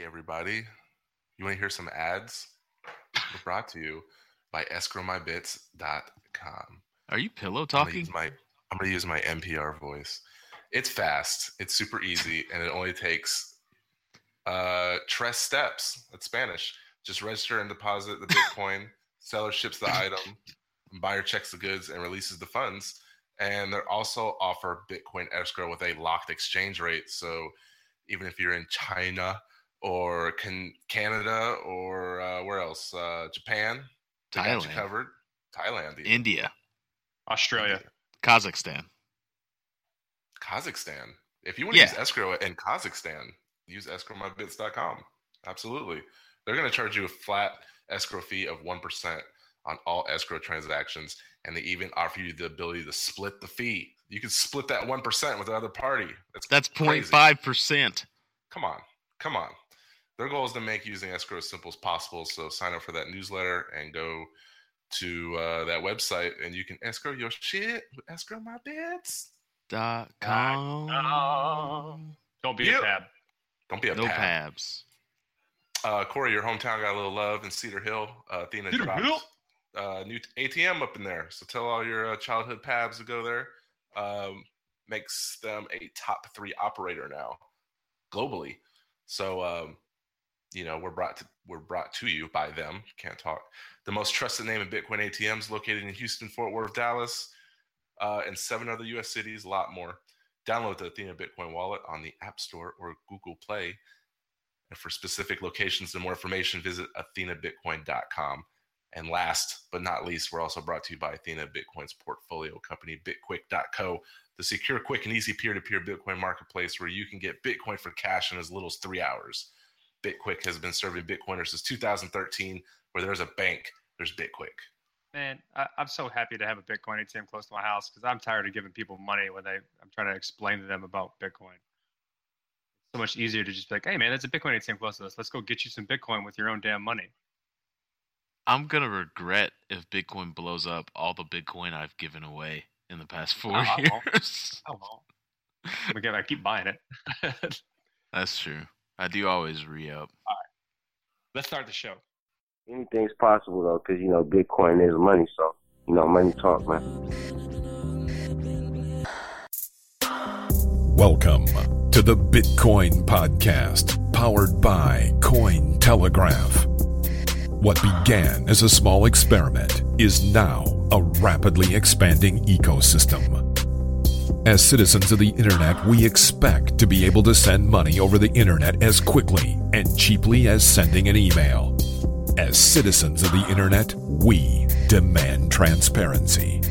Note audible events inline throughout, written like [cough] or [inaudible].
Hey, everybody. You want to hear some ads? We're brought to you by escrowmybits.com. Are you pillow talking? I'm gonna use my NPR voice. It's fast, it's super easy, and it only takes uh tres steps. That's Spanish. Just register and deposit the Bitcoin. [laughs] Seller ships the item, buyer checks the goods and releases the funds. And they also offer Bitcoin escrow with a locked exchange rate. So even if you're in China or can Canada or uh, where else? Uh, Japan, they got you Thailand. covered. Thailand, even. India, Australia. Kazakhstan. Kazakhstan. If you want to Yeah. use escrow in Kazakhstan, use escrowmybits.com. Absolutely. They're going to charge you a flat escrow fee of 1% on all escrow transactions. And they even offer you the ability to split the fee. You can split that 1% with the other party. That's, That's crazy. 0.5 percent. Come on. Come on. Their goal is to make using escrow as simple as possible. So sign up for that newsletter and go to uh, that website and you can escrow your shit with escrow my bits. Dot com. com. Don't be Yep. a tab. Don't be a No pab. pabs. Uh, Corey, your hometown got a little love in Cedar Hill. Uh, Athena Cedar dropped Hill? uh, new ATM up in there. So tell all your uh, childhood pabs to go there. Um, makes them a top three operator now globally. So um, you know we're brought to we're brought to you by them. Can't talk. The most trusted name in Bitcoin ATMs located in Houston, Fort Worth, Dallas, uh, and seven other U.S. cities. A lot more. Download the Athena Bitcoin wallet on the App Store or Google Play. And for specific locations and more information, visit athenabitcoin.com. And last but not least, we're also brought to you by Athena Bitcoin's portfolio company, bitquick.co, the secure, quick, and easy peer to peer Bitcoin marketplace where you can get Bitcoin for cash in as little as three hours. Bitquick has been serving Bitcoiners since 2013. Where there's a bank, there's Bitquick. Man, I, I'm so happy to have a Bitcoin ATM close to my house because I'm tired of giving people money when they I'm trying to explain to them about Bitcoin. It's so much easier to just be like, hey man, there's a Bitcoin ATM close to us. Let's go get you some Bitcoin with your own damn money. I'm gonna regret if Bitcoin blows up all the Bitcoin I've given away in the past four I won't. years. Oh well. Again, I keep buying it. [laughs] That's true. I do always re up. All right. Let's start the show. Anything's possible though, because you know Bitcoin is money, so you know money talk, man. Welcome to the Bitcoin Podcast, powered by Cointelegraph. What began as a small experiment is now a rapidly expanding ecosystem. As citizens of the internet, we expect to be able to send money over the internet as quickly and cheaply as sending an email. As citizens of the internet, we demand transparency.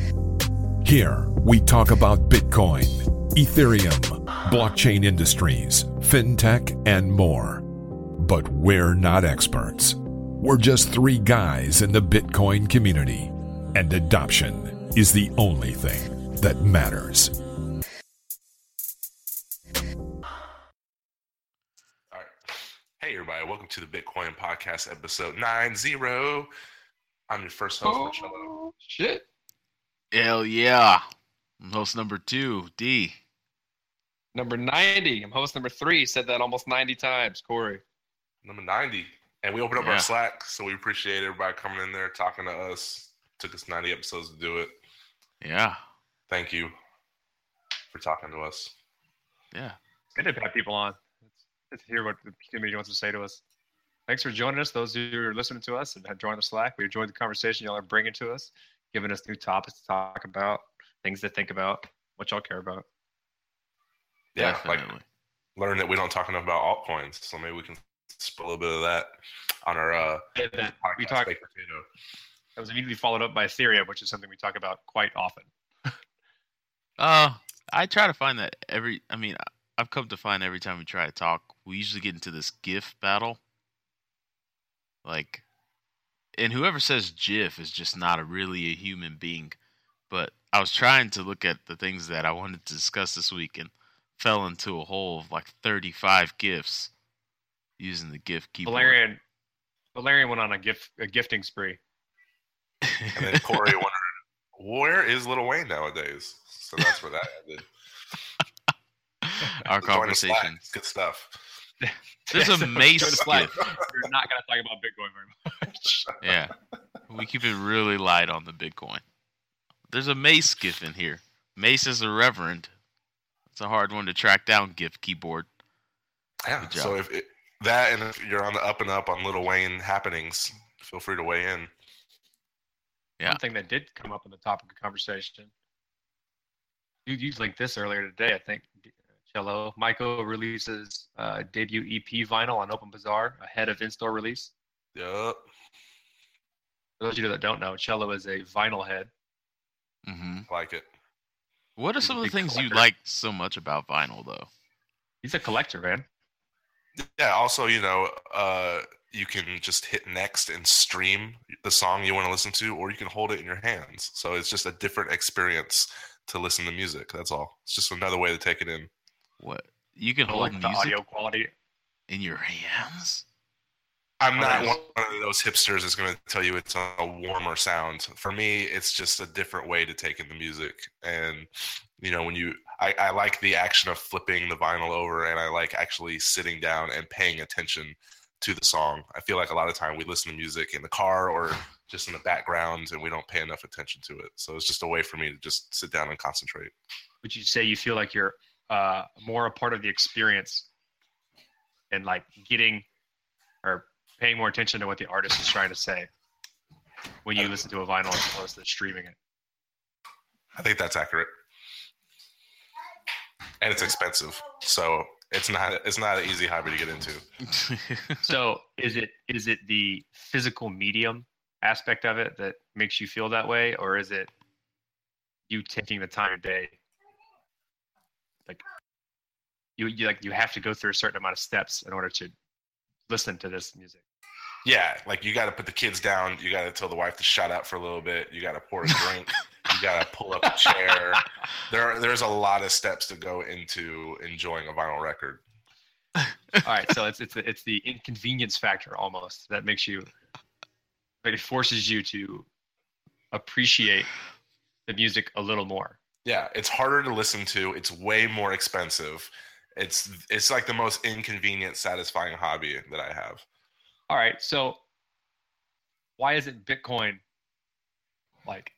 Here, we talk about Bitcoin, Ethereum, blockchain industries, fintech, and more. But we're not experts. We're just three guys in the Bitcoin community, and adoption is the only thing that matters. Hey, everybody. Welcome to the Bitcoin Podcast, episode 90. I'm your first host, Marcello. Oh, shit. Hell yeah. I'm host number two, D. Number 90. I'm host number three. Said that almost 90 times. Corey. number 90. And we opened up Yeah. our Slack, so we appreciate everybody coming in there, talking to us. Took us 90 episodes to do it. Yeah. Thank you for talking to us. Yeah. Good to have people on. Let's, let's hear what the community wants to say to us. Thanks for joining us. Those who are listening to us and have joined the Slack, we enjoyed the conversation y'all are bringing to us, giving us new topics to talk about, things to think about, what y'all care about. Yeah, Definitely. like learn that we don't talk enough about altcoins, so maybe we can spill a little bit of that on our uh, And that we podcast talk. baked potato. That was immediately followed up by Ethereum, which is something we talk about quite often. Uh, I try to find that every. I mean, I've come to find every time we try to talk, we usually get into this GIF battle. Like, and whoever says GIF is just not a really a human being. But I was trying to look at the things that I wanted to discuss this week and fell into a hole of like 35 GIFs using the GIF keyboard. Valerian, Valerian went on a gift a gifting spree. [laughs] And then Corey wondered, where is Lil Wayne nowadays? So that's where that ended. Our Join [laughs] the Slack. conversation. Good stuff. [laughs] There's a So, Mace join the Slack. gift. We're not gonna talk about Bitcoin very much. [laughs] Yeah. We keep it really light on the Bitcoin. There's a Mace gift in here. Mace is a reverend. It's a hard one to track down gift keyboard. Yeah. Good job. So if it, that and if you're on the up and up on Lil Wayne happenings, feel free to weigh in. Yeah. One thing that did come up in the topic of conversation. You you linked this earlier today, I think. Cello Michael releases uh, debut EP vinyl on Open Bazaar ahead of in-store release. Yep. For those of you that don't know, Cello is a vinyl head. hmm Like it. What are He's some of the big things you like so much about vinyl, though? He's a collector, man. Yeah. Also, you know, uh, you can just hit next and stream the song you want to listen to, or you can hold it in your hands. So it's just a different experience to listen to music. That's all. It's just another way to take it in. What you can hold like the music audio quality. in your hands? I'm not nice. one of those hipsters that's going to tell you it's a warmer sound. For me, it's just a different way to take in the music. And, you know, when you, I, I like the action of flipping the vinyl over and I like actually sitting down and paying attention to the song. I feel like a lot of time we listen to music in the car or just in the background and we don't pay enough attention to it. So it's just a way for me to just sit down and concentrate. Would you say you feel like you're uh, more a part of the experience and like getting or paying more attention to what the artist is trying to say when you listen to a vinyl as opposed to streaming it? I think that's accurate. And it's expensive. So it's not it's not an easy hobby to get into. [laughs] So is it is it the physical medium aspect of it that makes you feel that way, or is it you taking the time of day? Like you, you like you have to go through a certain amount of steps in order to listen to this music. Yeah, like you got to put the kids down. You got to tell the wife to shut up for a little bit. You got to pour a drink. you got to pull up a chair. [laughs] There, there's a lot of steps to go into enjoying a vinyl record. All right, so it's it's the, it's the inconvenience factor almost that makes you, but it forces you to appreciate the music a little more. Yeah, it's harder to listen to. It's way more expensive. It's it's like the most inconvenient, satisfying hobby that I have. All right, so why isn't Bitcoin like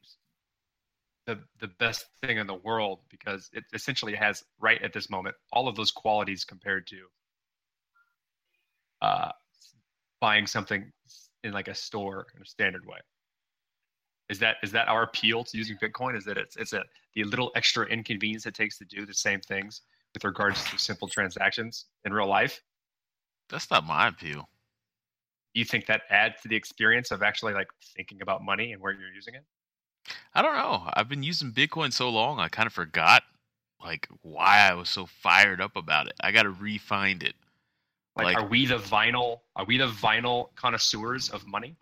the the best thing in the world? Because it essentially has right at this moment all of those qualities compared to uh, buying something in like a store in a standard way. Is that is that our appeal to using Bitcoin? Is that it's it's a the little extra inconvenience it takes to do the same things with regards to simple transactions in real life? That's not my appeal. you think that adds to the experience of actually like thinking about money and where you're using it? I don't know. I've been using Bitcoin so long, I kind of forgot like why I was so fired up about it. I got to re-find it. Like, Like- are we the vinyl? Are we the vinyl connoisseurs of money?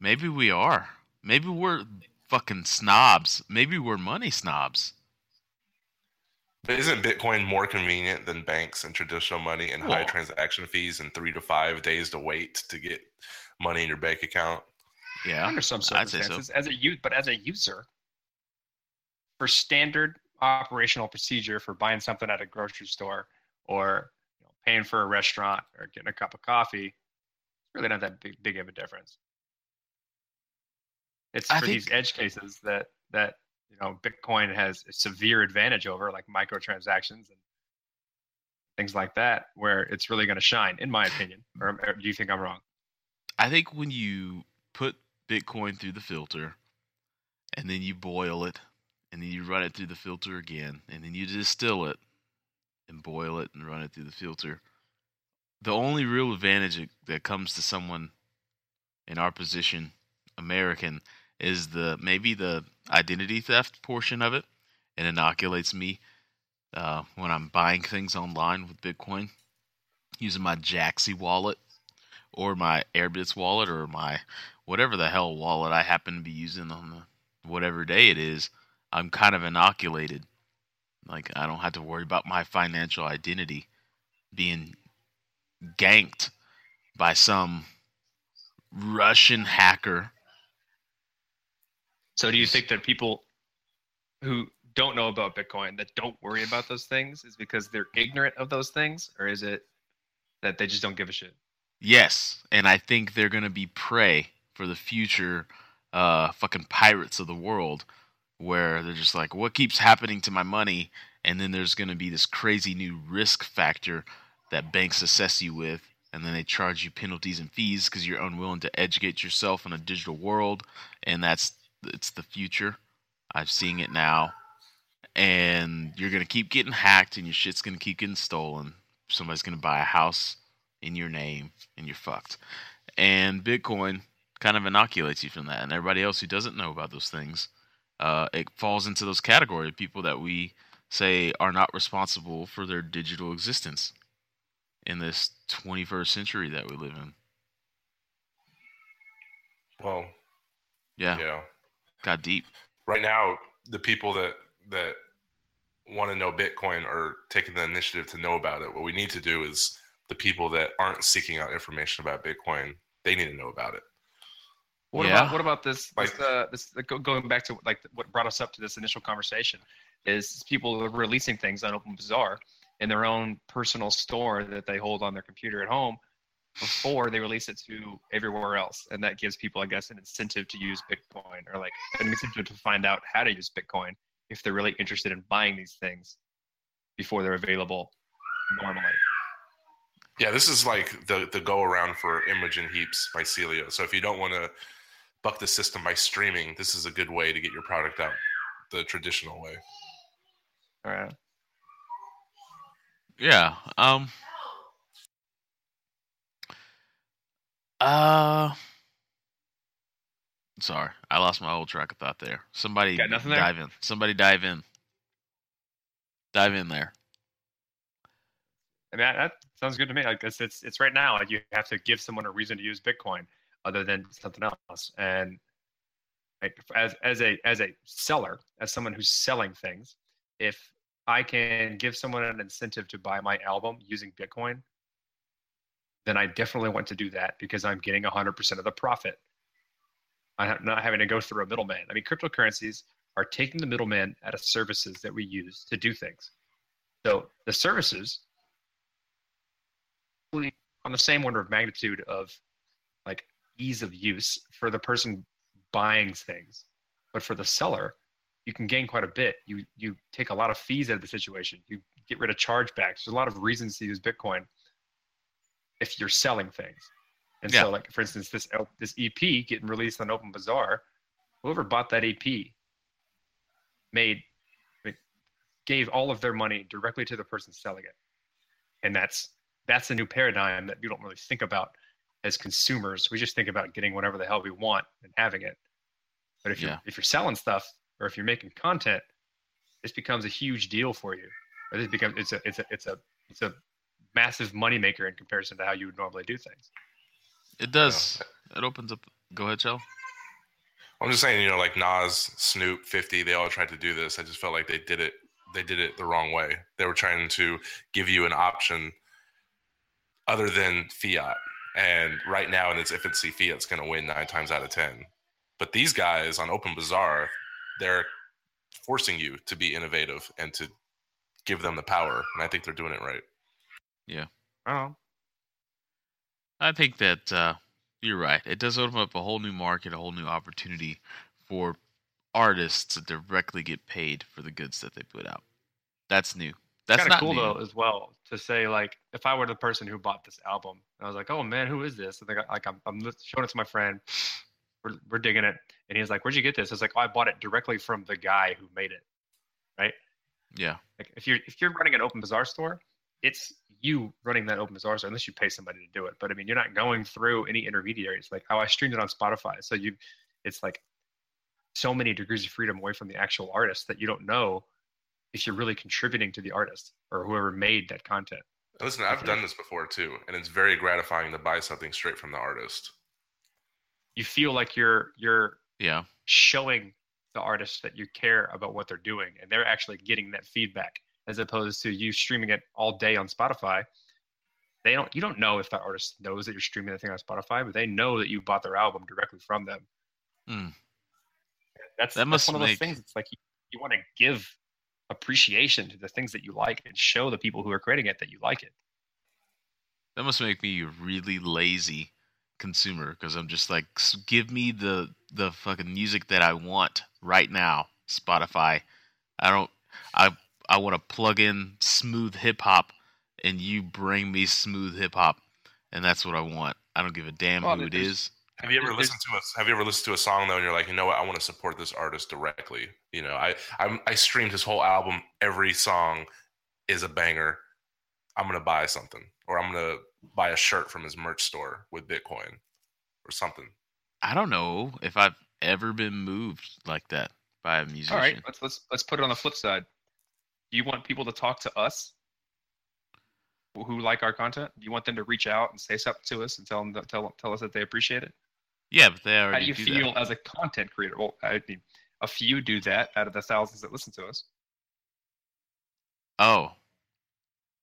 Maybe we are. Maybe we're fucking snobs. Maybe we're money snobs. But isn't Bitcoin more convenient than banks and traditional money and high transaction fees and three to five days to wait to get money in your bank account? Yeah. Under some I'd say so. circumstances, as a youth, but as a user, for standard operational procedure for buying something at a grocery store or you know, paying for a restaurant or getting a cup of coffee, it's really not that big, big of a difference. It's I for these edge cases that that you know Bitcoin has a severe advantage over, like microtransactions and things like that, where it's really going to shine, in my opinion. Or, or do you think I'm wrong? I think when you put Bitcoin through the filter and then you boil it and then you run it through the filter again and then you distill it and boil it and run it through the filter, the only real advantage that comes to someone in our position, American, is the maybe the identity theft portion of it. It inoculates me uh, when I'm buying things online with Bitcoin using my Jaxx wallet or my Airbitz wallet or my whatever the hell wallet I happen to be using on the whatever day it is, I'm kind of inoculated. Like I don't have to worry about my financial identity being ganked by some Russian hacker. So do you think that people who don't know about Bitcoin that don't worry about those things is because they're ignorant of those things, or is it that they just don't give a shit. Yes, and I think they're gonna be prey for the future uh fucking pirates of the world where they're just like, what keeps happening to my money? And then there's gonna be this crazy new risk factor that banks assess you with, and then they charge you penalties and fees because you're unwilling to educate yourself in a digital world, and that's it's the future. I'm seeing it now, and you're gonna keep getting hacked, and your shit's gonna keep getting stolen. Somebody's gonna buy a house in your name, and you're fucked. And Bitcoin kind of inoculates you from that, and everybody else who doesn't know about those things, uh, it falls into those category of people that we say are not responsible for their digital existence in this 21st century that we live in. Well, Yeah, yeah. Got deep. Right now, the people that that want to know Bitcoin are taking the initiative to know about it. What we need to do is the people that aren't seeking out information about Bitcoin, they need to know about it. What Yeah. about what about this? Like- this, uh, this going back to like what brought us up to this initial conversation is people are releasing things on Open Bazaar in their own personal store that they hold on their computer at home before they release it to everywhere else, and that gives people, I guess, an incentive to use Bitcoin or like an incentive to find out how to use Bitcoin if they're really interested in buying these things before they're available normally. Yeah, this is like the the go around for Imogen Heaps by Celio. So if you don't want to buck the system by streaming, this is a good way to get your product out the traditional way. All right. Yeah. Um. Uh. Sorry, I lost my old track of thought there. Somebody Got nothing there? dive in. Somebody dive in. Dive in there. I mean, that, that sounds good to me. Like it's, it's it's right now. Like you have to give someone a reason to use Bitcoin other than something else. And like as as a as a seller, as someone who's selling things, if I can give someone an incentive to buy my album using Bitcoin, then I definitely want to do that because I'm getting 100% of the profit. I'm not having to go through a middleman. I mean, cryptocurrencies are taking the middleman out of services that we use to do things. So the services on the same order of magnitude of like ease of use for the person buying things but for the seller you can gain quite a bit you you take a lot of fees out of the situation you get rid of chargebacks there's a lot of reasons to use bitcoin if you're selling things and Yeah. so like for instance this this ep getting released on open bazaar whoever bought that ep made gave all of their money directly to the person selling it and that's that's a new paradigm that we don't really think about as consumers. We just think about getting whatever the hell we want and having it. But if you're if you're selling stuff or if you're making content, this becomes a huge deal for you. Or this becomes it's a it's a it's a it's a massive moneymaker in comparison to how you would normally do things. It does. It opens up. Go ahead, Joe. I'm just saying, you know, like Nas, Snoop, 50, they all tried to do this. I just felt like they did it they did it the wrong way. They were trying to give you an option other than fiat. And right now in its infancy, fiat's going to win 9 times out of 10. But these guys on Open Bazaar, they're forcing you to be innovative and to give them the power, and I think they're doing it right. Oh, I think that uh, you're right. It does open up a whole new market, a whole new opportunity for artists to directly get paid for the goods that they put out. That's new. That's kind of cool new. though as well to say like if I were the person who bought this album, and I was like, oh man, who is this? And they got, like I'm, I'm showing it to my friend, we're, we're digging it, and he's like, where'd you get this? I was like, oh, I bought it directly from the guy who made it. Right? Yeah, Like if you're if you're running an open bazaar store, it's you running that open bazaar store unless you pay somebody to do it. But I mean, you're not going through any intermediaries. Like how I streamed it on Spotify, so you, it's like so many degrees of freedom away from the actual artist that you don't know if you're really contributing to the artist or whoever made that content. Listen, I've done this before too, and it's very gratifying to buy something straight from the artist. You feel like you're you're yeah, showing the artist that you care about what they're doing and they're actually getting that feedback as opposed to you streaming it all day on Spotify. They don't you don't know if that artist knows that you're streaming the thing on Spotify, but they know that you bought their album directly from them. Mm. That's, That that's must one of those things. It's like you, you want to give appreciation to the things that you like and show the people who are creating it that you like it. That must make me a really lazy consumer because I'm just like, give me the the fucking music that I want right now, Spotify. I don't. I I want to plug in smooth hip hop, and you bring me smooth hip hop, and that's what I want. I don't give a damn Well, who it is. Have you ever listened to a Have you ever listened to a song though, and you're like, you know what, I want to support this artist directly. You know, I I'm, I streamed his whole album. Every song is a banger. I'm gonna buy something, or I'm gonna buy a shirt from his merch store with Bitcoin, or something. I don't know if I've ever been moved like that by a musician. All right, let's let's let's put it on the flip side. Do you want people to talk to us who- like our content? Do you want them to reach out and say something to us and tell them tell tell us that they appreciate it? Yeah, but they are How do you do feel that. as a content creator? Well, I mean, a few do that out of the thousands that listen to us. Oh,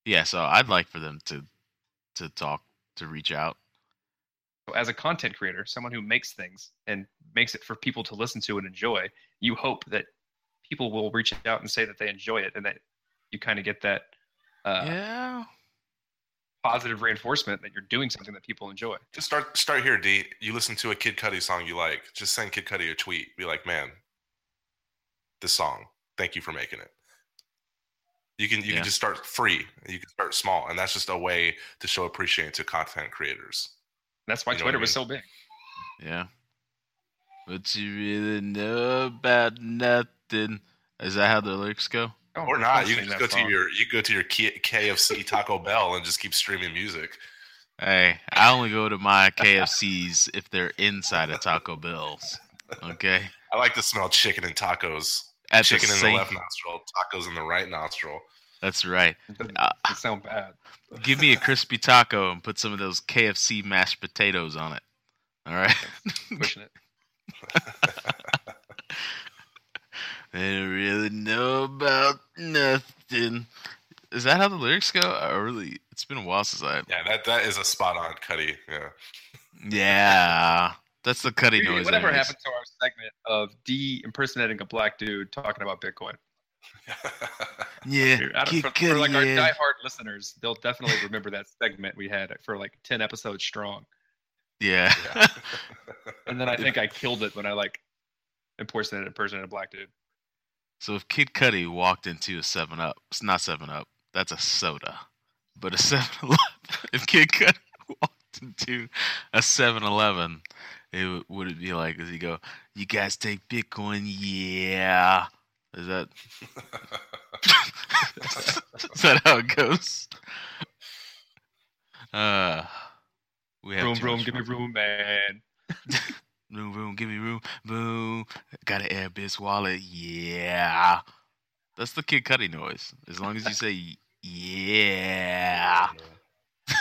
yeah. So I'd like for them to to talk to reach out. So as a content creator, someone who makes things and makes it for people to listen to and enjoy, you hope that people will reach out and say that they enjoy it and that you kind of get that uh, yeah. positive reinforcement that you're doing something that people enjoy. Just start start here, D. You listen to a Kid Cudi song you like. Just send Kid Cudi a tweet. Be like, man, this song. Thank you for making it. You can you Yeah. can just start free. You can start small, and that's just a way to show appreciation to content creators. That's why You know what I Twitter was so big. Yeah. But you really know about nothing? Is that how the lyrics go? Oh, Or not. You can just that go to your you go to your KFC Taco Bell and just keep streaming music. Hey, I only go to my KFCs if they're inside of Taco Bell's. Okay. I like to smell chicken and tacos. At chicken the in same, the left nostril, tacos in the right nostril. That's right. It doesn't, Uh, doesn't [laughs] sound bad. Give me a crispy taco and put some of those KFC mashed potatoes on it. All right. Pushing it. [laughs] [laughs] They don't really know about nothing. Is that how the lyrics go? I really, it's been a while since I. Yeah, that that is a spot on Cudi. Yeah. Yeah, that's the cutting noise. Whatever anyways. happened to our segment of D impersonating a black dude talking about Bitcoin? [laughs] Yeah, Dude, I don't- for, for like our Cudi, yeah. diehard listeners, they'll definitely remember that segment we had for like ten episodes strong. Yeah. Yeah. [laughs] And then I think I killed it when I like impersonated impersonated a black dude. So if Kid Cudi walked into a Seven Up, it's not Seven Up. That's a soda, but a [laughs] Seven Eleven. if Kid Cudi walked into a Seven Eleven, it w- would it be like? Does he go? You guys take Bitcoin? Yeah. Is that [laughs] is that how it goes? Uh, we have Room, room, give me room, man. [laughs] Room, room, give me room. Boom. Got an Airbitz wallet. Yeah. That's the Kid Cudi noise. As long as you say yeah. [laughs]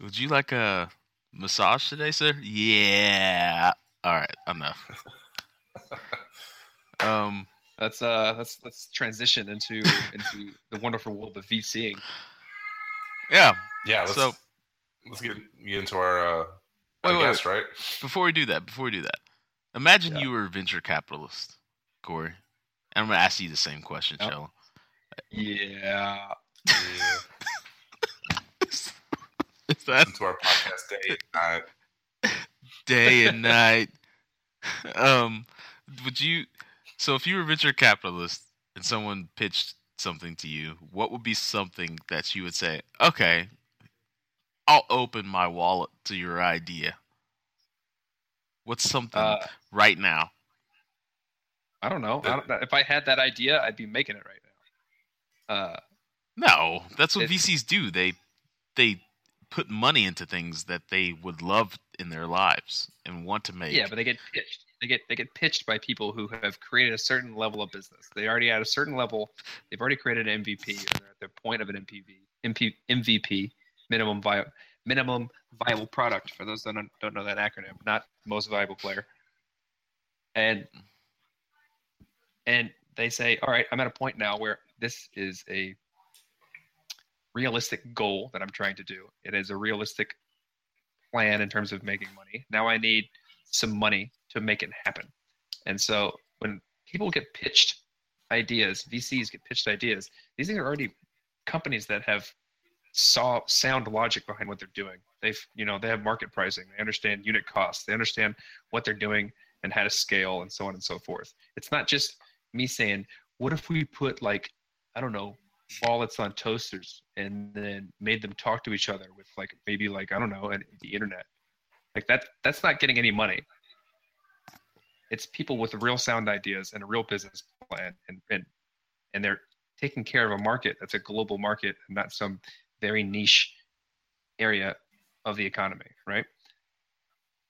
Would you like a massage today, sir? Yeah. All right, enough. [laughs] um, Let's uh let's let's transition into into the wonderful world of VCing. yeah. yeah. Let's, So- let's get, get into our uh, Wait, our wait, guest, right? Before we do that, before we do that, imagine Yeah. you were a venture capitalist, Corey. And I'm gonna ask you the same question, Yep. Shella. Yeah. Yeah. [laughs] Is that Listen to our podcast day. Uh, day and [laughs] night. Um, would you? So, if you were a venture capitalist and someone pitched something to you, what would be something that you would say? Okay, I'll open my wallet to your idea. What's something Uh, right now? I don't know. I don't, if I had that idea, I'd be making it right now. Uh, No, that's what VCs do. They they put money into things that they would love in their lives and want to make. yeah, but they get pitched. They get they get pitched by people who have created a certain level of business. They already at a certain level. They've already created an MVP. Or they're at the point of an MPV, MP, MVP, minimum viable minimum viable product. For those that don't, don't know that acronym, not most viable player. And and they say, all right, I'm at a point now where this is a realistic goal that I'm trying to do. It is a realistic plan in terms of making money. Now I need some money to make it happen. And so when people get pitched ideas, VCs get pitched ideas, these things are already companies that have saw sound logic behind what they're doing. They've, you know, they have market pricing. They understand unit costs. They understand what they're doing and how to scale and so on and so forth. It's not just me saying, what if we put like, I don't know, wallets on toasters and then made them talk to each other with like maybe like I don't know and the internet. Like that that's not getting any money. It's people with real sound ideas and a real business plan and and and they're taking care of a market that's a global market and not some very niche area of the economy, right?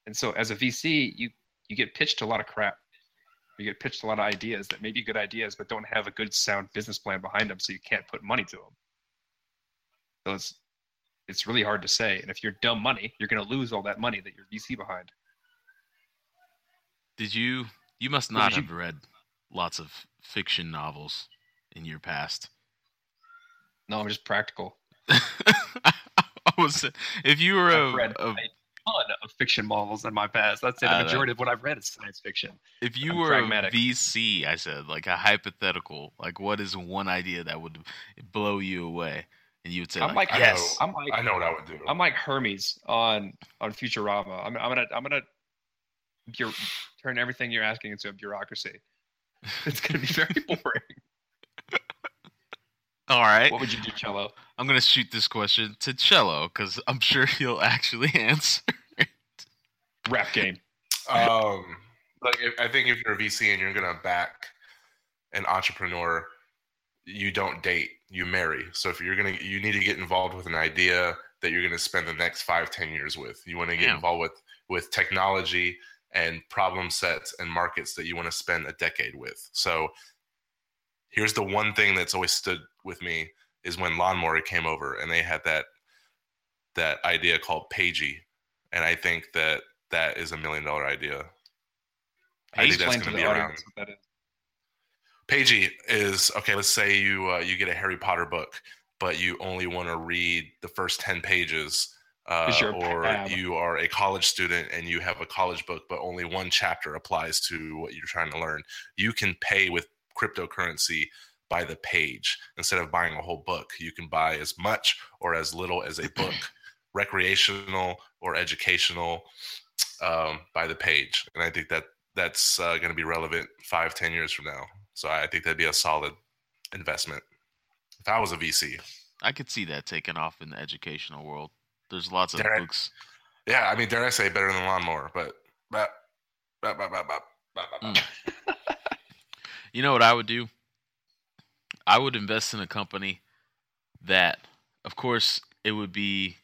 And so as a VC, you you get pitched a lot of crap. You get pitched a lot of ideas that may be good ideas, but don't have a good sound business plan behind them, so you can't put money to them. So it's it's really hard to say. And if you're dumb money, you're going to lose all that money that you're VC behind. Did you? You must not did you- have read lots of fiction novels in your past. No, I'm just practical. [laughs] I was if you were a, I've read a- a ton of fiction novels in my past. I'd say I the know. majority of what I've read is science fiction. if you I'm were pragmatic. a VC, I said like a hypothetical, like what is one idea that would blow you away, and you would say I'm like, like yes, I'm like I know what I would do. I'm like Hermes on on Futurama. I'm, I'm gonna I'm gonna bu- turn everything you're asking into a bureaucracy. [laughs] It's gonna be very [laughs] boring. All right. what would you do, Cello? I'm gonna shoot this question to Cello because I'm sure [laughs] he'll actually [laughs] answer. Rap game. um, like if, I think if you're a VC and you're gonna back an entrepreneur, you don't date, you marry. So if you're gonna, you need to get involved with an idea that you're gonna spend the next five, ten years with. You want to get Yeah. involved with with technology and problem sets and markets that you want to spend a decade with. So here's the one thing that's always stood with me is when Lawnmower came over and they had that that idea called Pagey, and I think that that is a million dollar idea. I think that's going to be around. what that is. Pagey is okay. Let's say you uh, you get a Harry Potter book, but you only want to read the first ten pages, uh, or pleb. you are a college student and you have a college book, but only one chapter applies to what you're trying to learn. You can pay with cryptocurrency by the page instead of buying a whole book. You can buy as much or as little as a book, [clears throat] recreational or educational, um, by the page. And I think that that's uh, going to be relevant five, ten years from now. So I think that'd be a solid investment. If I was a VC, I could see that taking off in the educational world. There's lots of Derek. books. yeah, I mean, dare I say better than lawnmower, but but but but but but. but, but, Mm. [laughs] You know what I would do? I would invest in a company that, of course, it would be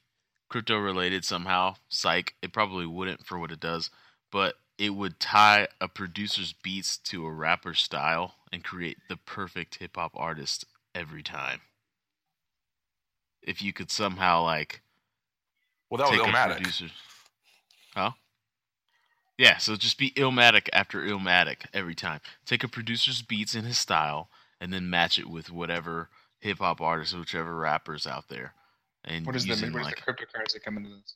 crypto related somehow. Psych. It probably wouldn't for what it does, but it would tie a producer's beats to a rapper's style and create the perfect hip hop artist every time. If you could somehow like Well, that was Illmatic. producer. Huh? Yeah, so just be Illmatic after Illmatic every time. Take a producer's beats in his style and then match it with whatever hip hop artists, whichever rappers out there. And What is the using what is like the cryptocurrency come into this?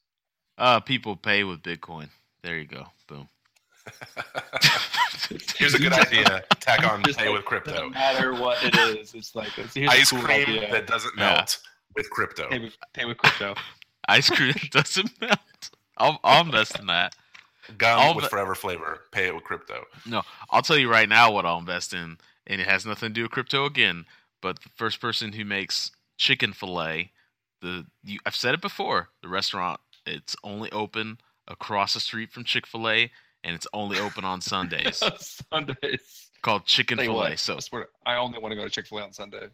uh people pay with Bitcoin. There you go. Boom. [laughs] Here's a good idea. Tack on pay like, with crypto. Doesn't matter what it is. It's like it's, here's Ice a cool cream idea. that doesn't Yeah. melt with crypto. pay with, pay with crypto. Ice cream doesn't [laughs] melt. I'll, I'll invest in that. Gum I'll with bet- forever flavor. Pay it with crypto. No, I'll tell you right now what I'll invest in, and it has nothing to do with crypto again. But the first person who makes chicken fillet, the you, I've said it before. The restaurant it's only open across the street from Chick Fil A, and it's only open on Sundays. [laughs] Sundays. called Chicken Fillet. what, So I swear, I only want to go to Chick Fil A on Sunday.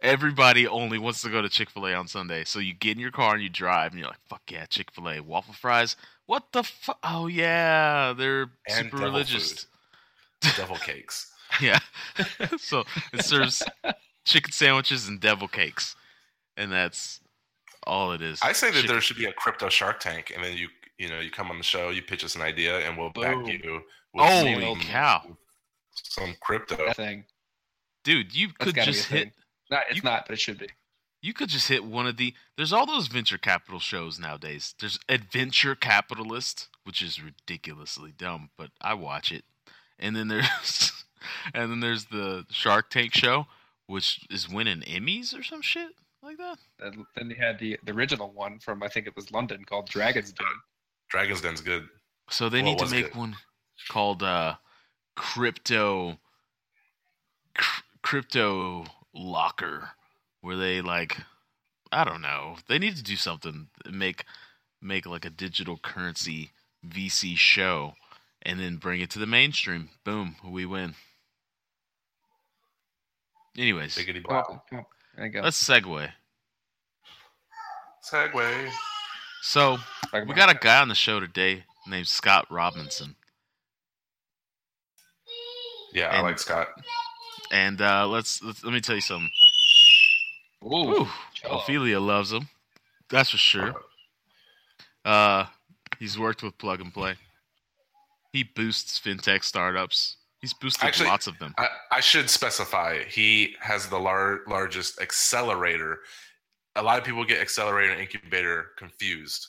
everybody only wants to go to Chick Fil A on Sunday. So you get in your car and you drive, and you're like, "Fuck yeah, Chick Fil A waffle fries." What the fuck? Oh yeah, they're And super religious. food. Devil [laughs] cakes. Yeah. [laughs] so it serves chicken sandwiches and devil cakes, and that's all it is. I say that Chicken- there should be a crypto Shark Tank, and then you you know you come on the show, you pitch us an idea, and we'll back you. With Holy some- cow, Some crypto. That thing. dude! You That's could just hit. thing. Not, it's you- not, but it should be. You could just hit one of the. There's all those venture capital shows nowadays. There's Adventure Capitalist, which is ridiculously dumb, but I watch it. And then there's, and then there's the Shark Tank show, which is winning Emmys or some shit. like that. And then they had the, the original one from I think it was London called Dragon's Den. Dragon's Den's good. So they Well, need to make good. one called uh, crypto cr- crypto locker, where they like I don't know. They need to do something make make like a digital currency VC show, and then bring it to the mainstream. Boom, we win. Anyways, Biggity Come on, blow. come on. There you go. let's segue. Segway. So we got a guy on the show today named Scott Robinson. Yeah, I like Scott. And uh, let's, let's let me tell you something. Ooh, Ooh, Ophelia loves him. That's for sure. Uh, he's worked with Plug and Play. He boosts fintech startups. He's boosted Actually- lots of them. I, I should specify he has the lar- largest accelerator. A lot of people get accelerator and incubator confused.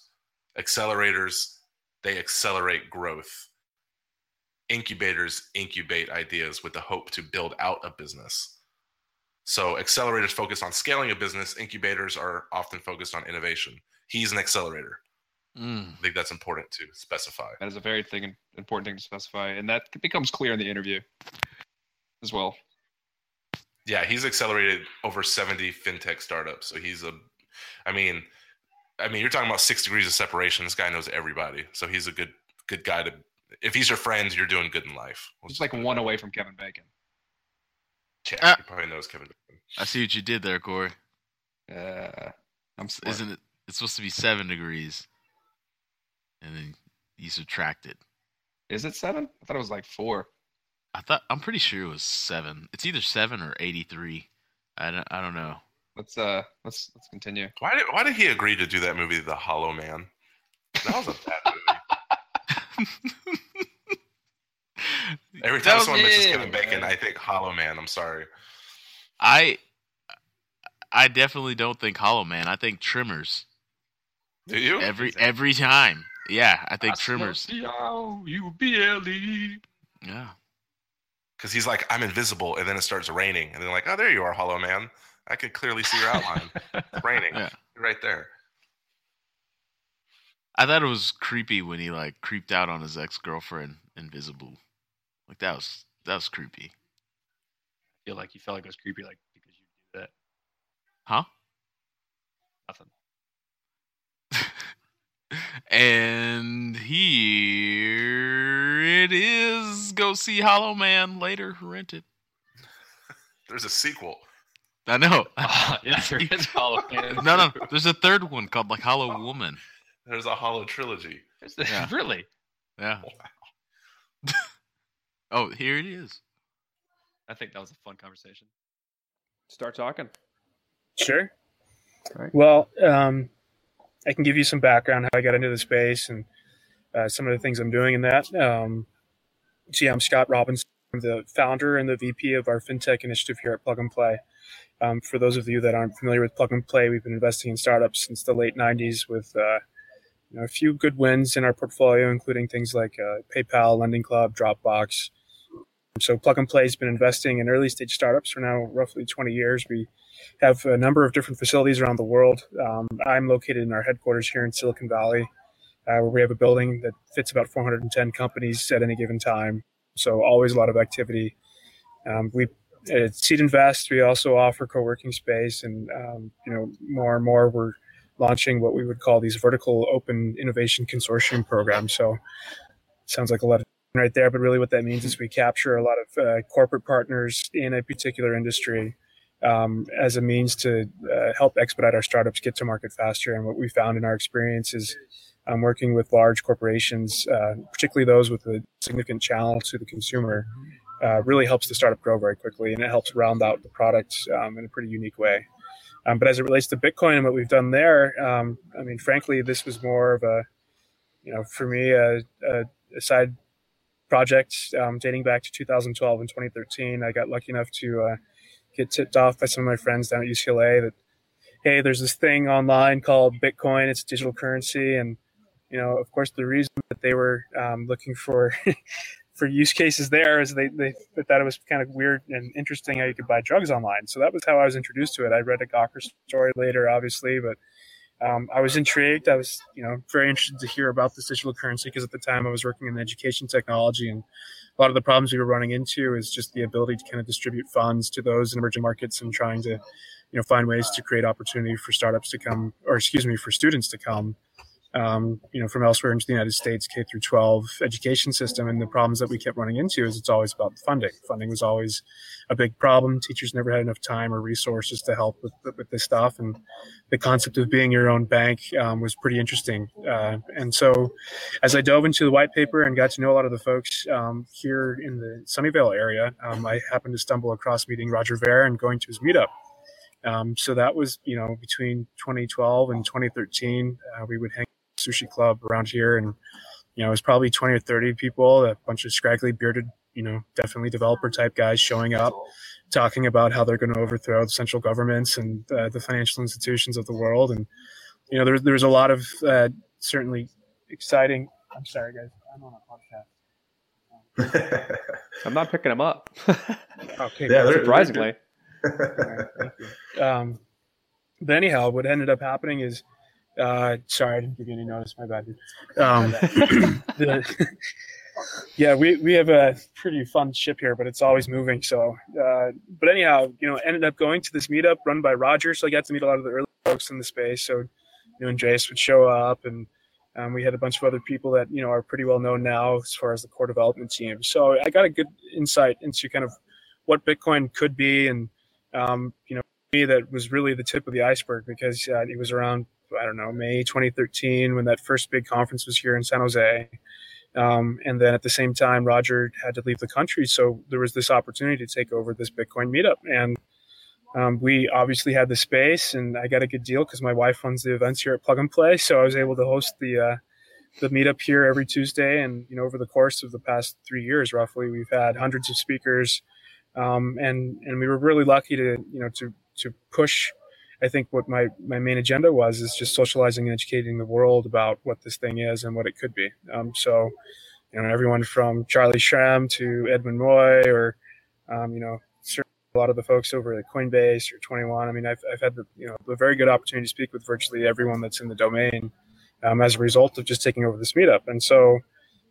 Accelerators, they accelerate growth. Incubators incubate ideas with the hope to build out a business. So accelerators focus on scaling a business, incubators are often focused on innovation. He's an accelerator. Mm. I think that's important to specify. that is a very thing important thing to specify, and that becomes clear in the interview as well. Yeah, he's accelerated over 70 fintech startups. So he's a I mean, I mean, you're talking about 6 degrees of separation. This guy knows everybody. So he's a good good guy to if he's your friend, you're doing good in life. Let's It's just like one that away from Kevin Bacon. Yeah, Ah. he probably knows Kevin. Bacon. I see what you did there, Corey. Uh, I'm smart. Isn't it? It's supposed to be seven degrees, and then you subtract it. Is it seven? I thought it was like four. I thought I'm pretty sure it was seven. It's either seven or eighty-three. I don't. I don't know. Let's uh, let's let's continue. Why did why did he agree to do that movie The Hollow Man? That was a bad movie. [laughs] Every time was- someone mentions yeah, Kevin Bacon. I think Hollow Man. I'm sorry. I I definitely don't think Hollow Man. I think Tremors Do you? every every time. Yeah, I think Tremors. U B L E. Yeah. Because he's like, I'm invisible, and then it starts raining, and they're like, Oh, there you are, Hollow Man. I could clearly see your outline. It's [laughs] raining. Yeah. Right there. I thought it was creepy when he like creeped out on his ex girlfriend, Invisible. Like that was that was creepy, I feel like you felt like it was creepy, like because you do that. huh? Nothing. And here it is. Go see Hollow Man later. Rented. [laughs] There's a sequel. I know. [laughs] Yeah, there [laughs] is Hollow Man. no, no. There's a third one called like Hollow Woman. There's a Hollow trilogy. Is there- Yeah. Really? Yeah. oh, here it is. I think that was a fun conversation. Start talking. Sure. Right. Well, um, I can give you some background how I got into the space and uh, some of the things I'm doing in that. Um, I'm Scott Robinson. I'm the founder and the VP of our fintech initiative here at Plug and Play. Um, for those of you that aren't familiar with Plug and Play, we've been investing in startups since the late '90s with uh, you know, a few good wins in our portfolio, including things like uh, PayPal, Lending Club, Dropbox. So Plug and Play has been investing in early stage startups for now roughly 20 years. We have a number of different facilities around the world. Um, I'm located in our headquarters here in Silicon Valley, uh, where we have a building that fits about 410 companies at any given time. So always a lot of activity. Um, we at Seed Invest, we also offer co-working space, and um, you know more and more we're launching what we would call these vertical open innovation consortium programs. So sounds like a lot of right there, but really what that means is we capture a lot of uh, corporate partners in a particular industry um, as a means to uh, help expedite our startups get to market faster. And what we found in our experience is um, working with large corporations, uh, particularly those with a significant channel to the consumer, uh, really helps the startup grow very quickly, and it helps round out the product um, in a pretty unique way. Um, but as it relates to Bitcoin and what we've done there, um, I mean, frankly, this was more of a, you know, for me, a, a, a side project um, dating back to 2012 and 2013. I got lucky enough to uh, get tipped off by some of my friends down at UCLA that, hey, there's this thing online called Bitcoin. It's digital currency, and you know, of course, the reason that they were um, looking for [laughs] for use cases there is they, they thought it was kind of weird and interesting how you could buy drugs online. So that was how I was introduced to it. I read a Gawker story later, obviously, but um, I was intrigued. I was, you know, very interested to hear about this digital currency because at the time I was working in education technology, and a lot of the problems we were running into is just the ability to kind of distribute funds to those in emerging markets and trying to, you know, find ways to create opportunity for startups to come, or excuse me, for students to come um, you know, from elsewhere into the United States K through 12 education system. And the problems that we kept running into is it's always about funding. Funding was always a big problem. Teachers never had enough time or resources to help with, with this stuff. And the concept of being your own bank um, was pretty interesting. Uh, and so as I dove into the white paper and got to know a lot of the folks um, here in the Sunnyvale area, um, I happened to stumble across meeting Roger Ver and going to his meetup. Um, so that was, you know, between 2012 and 2013, uh, we would hang sushi club around here, and you know, it was probably twenty or thirty people, a bunch of scraggly, bearded, you know, definitely developer type guys showing up, talking about how they're going to overthrow the central governments and uh, the financial institutions of the world, and you know, there's there's a lot of uh, certainly exciting. I'm sorry, guys. I'm on a podcast. [laughs] I'm not picking them up. [laughs] okay, yeah, surprisingly. [laughs] um, but anyhow, what ended up happening is uh, sorry, I didn't give you any notice. My bad. Um, [laughs] the, yeah, we, we have a pretty fun ship here, but it's always moving. So, uh, but anyhow, you know, ended up going to this meetup run by Roger. So I got to meet a lot of the early folks in the space. So, you know, Jace would show up and um, we had a bunch of other people that, you know, are pretty well known now as far as the core development team. So I got a good insight into kind of what Bitcoin could be. And, um, you know, me that was really the tip of the iceberg because uh, it was around I don't know, May 2013 when that first big conference was here in San Jose. Um, and then at the same time, Roger had to leave the country. So there was this opportunity to take over this Bitcoin meetup. And um, we obviously had the space, and I got a good deal because my wife runs the events here at Plug and Play. So I was able to host the uh, the meetup here every Tuesday. And you know, over the course of the past three years, roughly, we've had hundreds of speakers, um, and and we were really lucky to you know to to push I think what my, my main agenda was is just socializing and educating the world about what this thing is and what it could be. Um, so, you know, everyone from Charlie Shrem to Edwin Roy or, um, you know, a lot of the folks over at Coinbase or 21. I mean, I've, I've had the, you know, a very good opportunity to speak with virtually everyone that's in the domain um, as a result of just taking over this meetup. And so,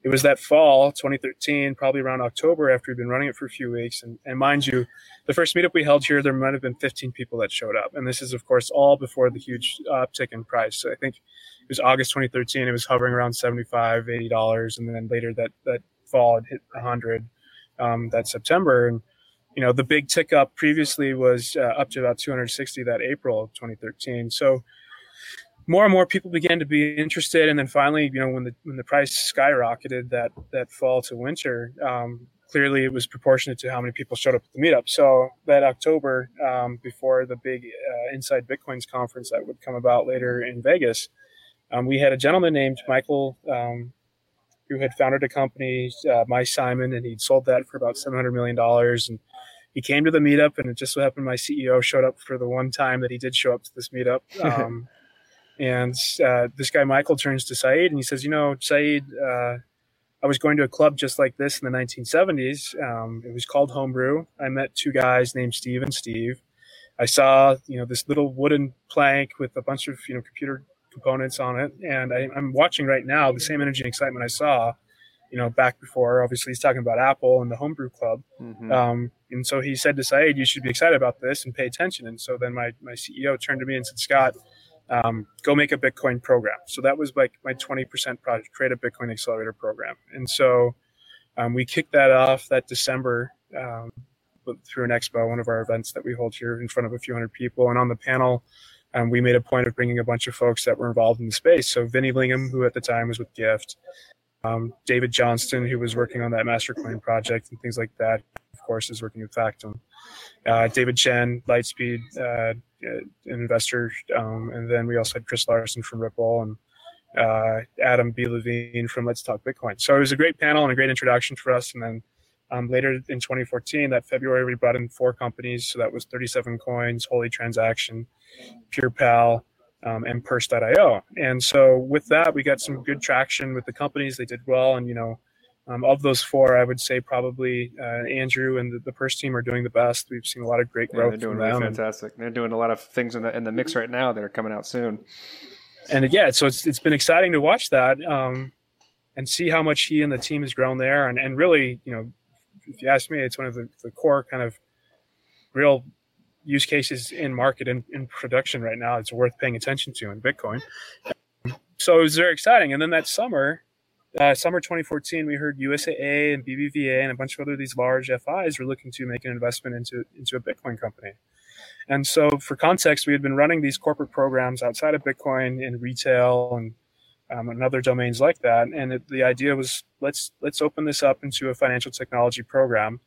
it was that fall 2013 probably around october after we'd been running it for a few weeks. And, and mind you the first meetup we held here there might have been 15 people that showed up. And this is of course all before the huge uptick in price. So i think it was august 2013 it was hovering around 75 80 dollars. And then later that that fall it hit 100 um, that september. And you know the big tick up previously was uh, up to about 260 that april of 2013 so more and more people began to be interested, and then finally, you know, when the when the price skyrocketed that that fall to winter, um, clearly it was proportionate to how many people showed up at the meetup. So that October, um, before the big uh, Inside Bitcoins conference that would come about later in Vegas, um, we had a gentleman named Michael um, who had founded a company, uh, mySimon, and he'd sold that for about seven hundred million dollars and he came to the meetup and it just so happened my CEO showed up for the one time that he did show up to this meetup. [laughs] And uh, this guy, Michael, turns to Saeed and he says, You know, Saeed, uh, I was going to a club just like this in the 1970s. Um, it was called Homebrew. I met two guys named Steve and Steve. I saw, you know, this little wooden plank with a bunch of, you know, computer components on it. And I, am watching right now the same energy and excitement I saw, you know, back before. Obviously, he's talking about Apple and the Homebrew Club. Mm-hmm. Um, and so he said to Saeed, you should be excited about this and pay attention. And so then my, my CEO turned to me and said, Scott, um, go make a Bitcoin program. So that was like my 20% project, create a Bitcoin accelerator program. And so um, we kicked that off that December um, through an expo, one of our events that we hold here in front of a few hundred people. And on the panel, um, we made a point of bringing a bunch of folks that were involved in the space. So Vinny Lingham, who at the time was with Gyft, um, David Johnston, who was working on that Mastercoin project and things like that, of course, is working with Factom. Uh, David Chen, Lightspeed, uh, an investor, um, and then we also had Chris Larsen from Ripple and uh, Adam B. Levine from Let's Talk Bitcoin. So it was a great panel and a great introduction for us. And then um, later in 2014, that February, we brought in four companies. So that was 37 Coins, HolyTransaction, PurePal, um, and Purse.io. And so with that, we got some good traction with the companies. They did well, and you know, Um, of those four, I would say probably uh, Andrew and the, the Purse team are doing the best. We've seen a lot of great Yeah, growth they're doing from really and- fantastic. They're doing a lot of things in the in the mix right now that are coming out soon. and yeah, so it's it's been exciting to watch that um, and see how much he and the team has grown there. And and really, you know, if you ask me, it's one of the, the core kind of real use cases in market and in production right now. It's worth paying attention to in Bitcoin. So it was very exciting. And then that summer, uh, summer 2014, we heard USAA and BBVA and a bunch of other these large FIs were looking to make an investment into into a Bitcoin company. And so, for context, we had been running these corporate programs outside of Bitcoin in retail and um, and other domains like that. And it, the idea was let's let's open this up into a financial technology program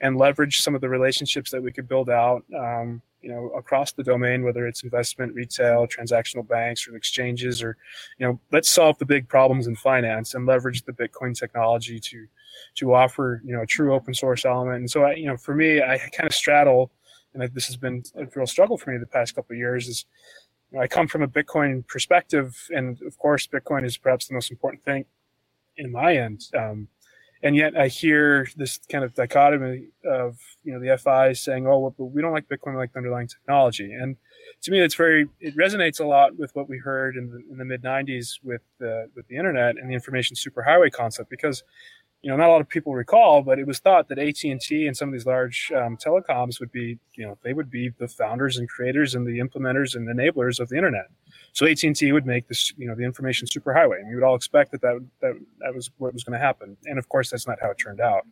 and leverage some of the relationships that we could build out, um, you know, across the domain, whether it's investment, retail, transactional banks, or exchanges, or you know, let's solve the big problems in finance and leverage the Bitcoin technology to to offer you know a true open source element. And so, I, you know, for me, I kind of straddle and this has been a real struggle for me the past couple of years is you know, I come from a Bitcoin perspective, and of course, Bitcoin is perhaps the most important thing in my end. Um, and yet, I hear this kind of dichotomy of you know the FIs saying, "Oh, well, we don't like Bitcoin, we like the underlying technology." And to me, it's very it resonates a lot with what we heard in the, in the mid '90s with the with the internet and the information superhighway concept, because you know, not a lot of people recall, but it was thought that AT and T and some of these large um, telecoms would be, you know, they would be the founders and creators and the implementers and enablers of the internet. So AT and T would make this, you know, the information superhighway, and we would all expect that that that, that was what was going to happen. And of course, that's not how it turned out.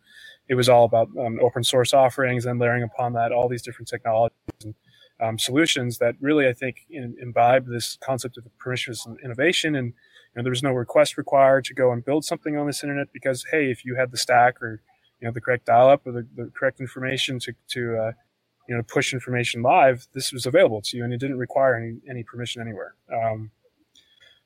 It was all about um, open source offerings and layering upon that all these different technologies and um, solutions that really, I think, in, imbibe this concept of permissionless innovation and you know, there was no request required to go and build something on this internet because, hey, if you had the stack or you know the correct dial-up or the, the correct information to to uh, you know push information live, this was available to you, and it didn't require any any permission anywhere. Um,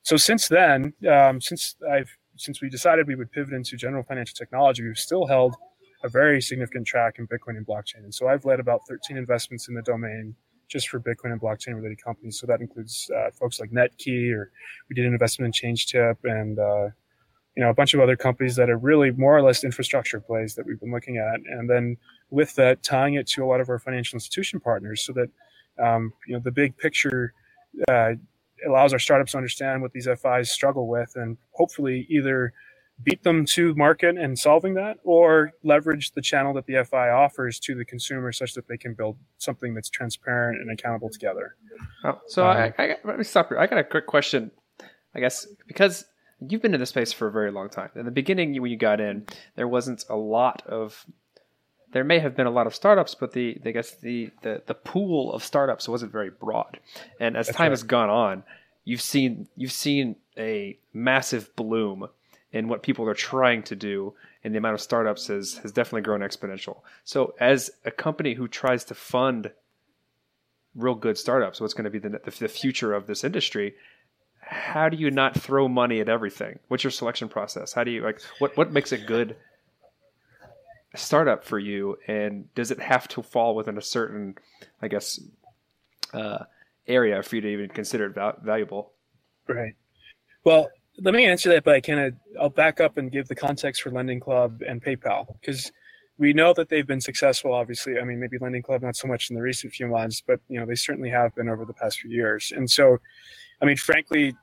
so since then, um, since I've since we decided we would pivot into general financial technology, we've still held a very significant track in Bitcoin and blockchain, and so I've led about 13 investments in the domain just for Bitcoin and blockchain related companies. So that includes uh, folks like Netki, or we did an investment in ChangeTip, and uh, you know a bunch of other companies that are really more or less infrastructure plays that we've been looking at, and then with that tying it to a lot of our financial institution partners, so that um, you know the big picture uh, allows our startups to understand what these FIs struggle with, and hopefully either beat them to market and solving that, or leverage the channel that the FI offers to the consumer such that they can build something that's transparent and accountable together. Oh, so Um, I, I let me stop here. I got a quick question, I guess, because you've been in the space for a very long time. In the beginning, when you got in, there wasn't a lot of. There may have been a lot of startups, but the I guess the the, the pool of startups wasn't very broad. And as That's time right. has gone on, you've seen you've seen a massive bloom in what people are trying to do, and the amount of startups has has definitely grown exponential. So, as a company who tries to fund real good startups, what's going to be the, the the future of this industry? How do you not throw money at everything? What's your selection process? How do you like what what makes a good startup for you, and does it have to fall within a certain, I guess, uh, area for you to even consider it val- valuable? Right. Well, let me answer that by kind of I'll back up and give the context for Lending Club and PayPal because we know that they've been successful. Obviously, I mean maybe Lending Club not so much in the recent few months, but you know they certainly have been over the past few years. And so, I mean, frankly,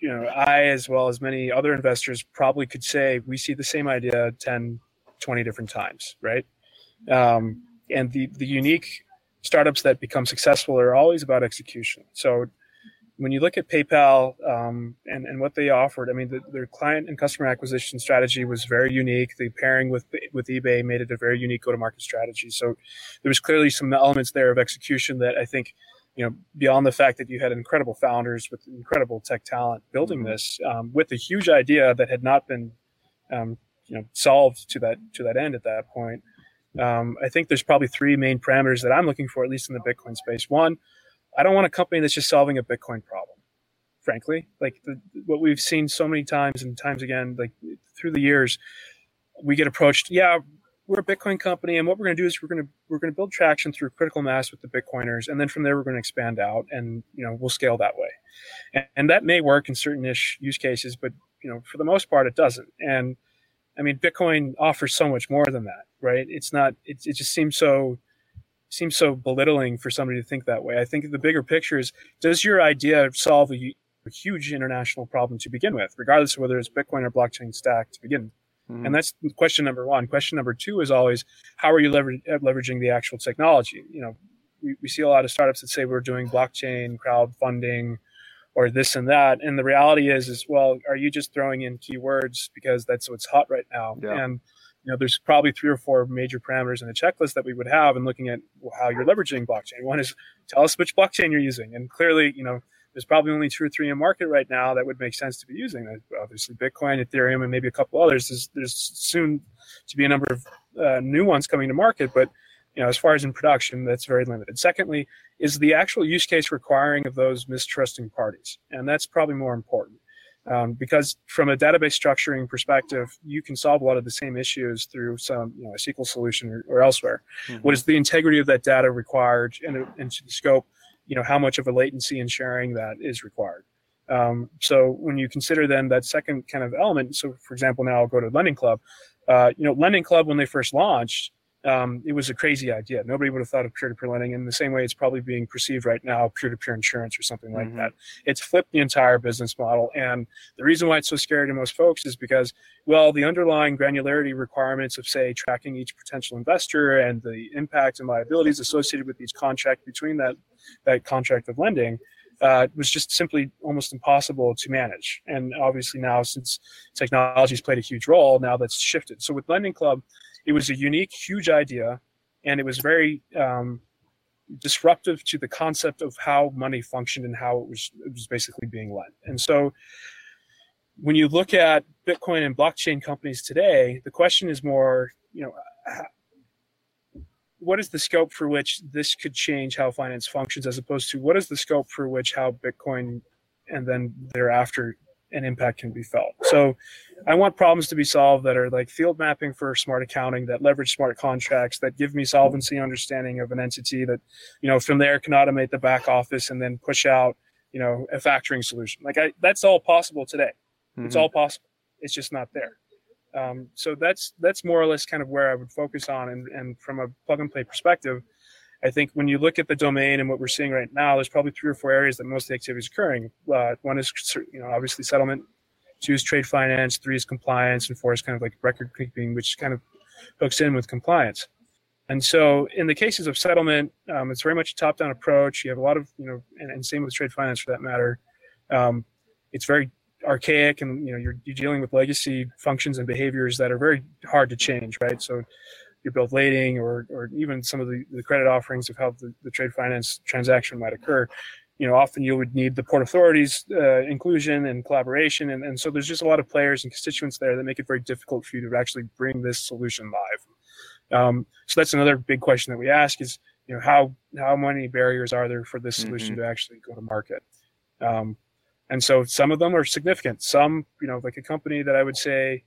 you know, I as well as many other investors probably could say we see the same idea 10, 20 different times, right? Um, and the the unique startups that become successful are always about execution. So when you look at PayPal um, and, and what they offered, I mean, the, their client and customer acquisition strategy was very unique. The pairing with with eBay made it a very unique go-to-market strategy. So there was clearly some elements there of execution that I think, you know, beyond the fact that you had incredible founders with incredible tech talent building this um, with a huge idea that had not been, um, you know, solved to that to that end at that point. Um, I think there's probably three main parameters that I'm looking for, at least in the Bitcoin space. One, I don't want a company that's just solving a Bitcoin problem. Frankly, like the, what we've seen so many times and times again, like through the years, we get approached. Yeah, we're a Bitcoin company, and what we're going to do is we're going to we're going to build traction through critical mass with the Bitcoiners, and then from there we're going to expand out, and you know we'll scale that way. And, and that may work in certain ish use cases, but you know for the most part it doesn't. And I mean, Bitcoin offers so much more than that, right? It's not. It, it just seems so seems so belittling for somebody to think that way. I think the bigger picture is: does your idea solve a, a huge international problem to begin with, regardless of whether it's Bitcoin or blockchain stack to begin? Mm-hmm. And that's question number one. Question number two is always: how are you lever- leveraging the actual technology? You know, we, we see a lot of startups that say we're doing blockchain crowdfunding or this and that. And the reality is, is well, are you just throwing in keywords because that's what's hot right now? Yeah. And you know, there's probably three or four major parameters in the checklist that we would have in looking at how you're leveraging blockchain. One is tell us which blockchain you're using, and clearly, you know, there's probably only two or three in market right now that would make sense to be using. Obviously, Bitcoin, Ethereum, and maybe a couple others. There's, there's soon to be a number of uh, new ones coming to market, but you know, as far as in production, that's very limited. Secondly, is the actual use case requiring of those mistrusting parties, and that's probably more important. Um, because from a database structuring perspective, you can solve a lot of the same issues through some you know, a SQL solution or, or elsewhere. Mm-hmm. What is the integrity of that data required and into the scope? You know, how much of a latency and sharing that is required. Um, so when you consider then that second kind of element, so for example, now I'll go to Lending Club. Uh, you know, Lending Club when they first launched, um, it was a crazy idea. Nobody would have thought of peer-to-peer lending in the same way it's probably being perceived right now, peer-to-peer insurance or something like mm-hmm. that. It's flipped the entire business model. And the reason why it's so scary to most folks is because, well, the underlying granularity requirements of, say, tracking each potential investor and the impact and liabilities associated with each contract between that, that contract of lending uh, was just simply almost impossible to manage. And obviously now, since technology has played a huge role, now that's shifted. So with Lending Club, it was a unique, huge idea, and it was very um, disruptive to the concept of how money functioned and how it was it was basically being lent. And so, when you look at Bitcoin and blockchain companies today, the question is more, you know, what is the scope for which this could change how finance functions, as opposed to what is the scope for which how Bitcoin and then thereafter an impact can be felt. So I want problems to be solved that are like field mapping for smart accounting that leverage smart contracts that give me solvency understanding of an entity that, you know, from there can automate the back office and then push out, you know, a factoring solution. Like I, that's all possible today. Mm-hmm. It's all possible. It's just not there. Um, so that's that's more or less kind of where I would focus on, and, and from a plug and play perspective, I think when you look at the domain and what we're seeing right now, there's probably three or four areas that most of the activity is occurring. Uh, one is, you know, obviously settlement. Two is trade finance. Three is compliance, and four is kind of like record keeping, which kind of hooks in with compliance. And so, in the cases of settlement, um, it's very much a top-down approach. You have a lot of, you know, and, and same with trade finance for that matter. Um, it's very archaic, and you know, you're, you're dealing with legacy functions and behaviors that are very hard to change, right? So, your build lading or, or even some of the, the credit offerings of how the, the trade finance transaction might occur you know, often you would need the port authorities uh, inclusion and collaboration. And, and so there's just a lot of players and constituents there that make it very difficult for you to actually bring this solution live. Um, so that's another big question that we ask is, you know, how, how many barriers are there for this solution mm-hmm. to actually go to market? Um, and so some of them are significant. Some, you know, like a company that I would say,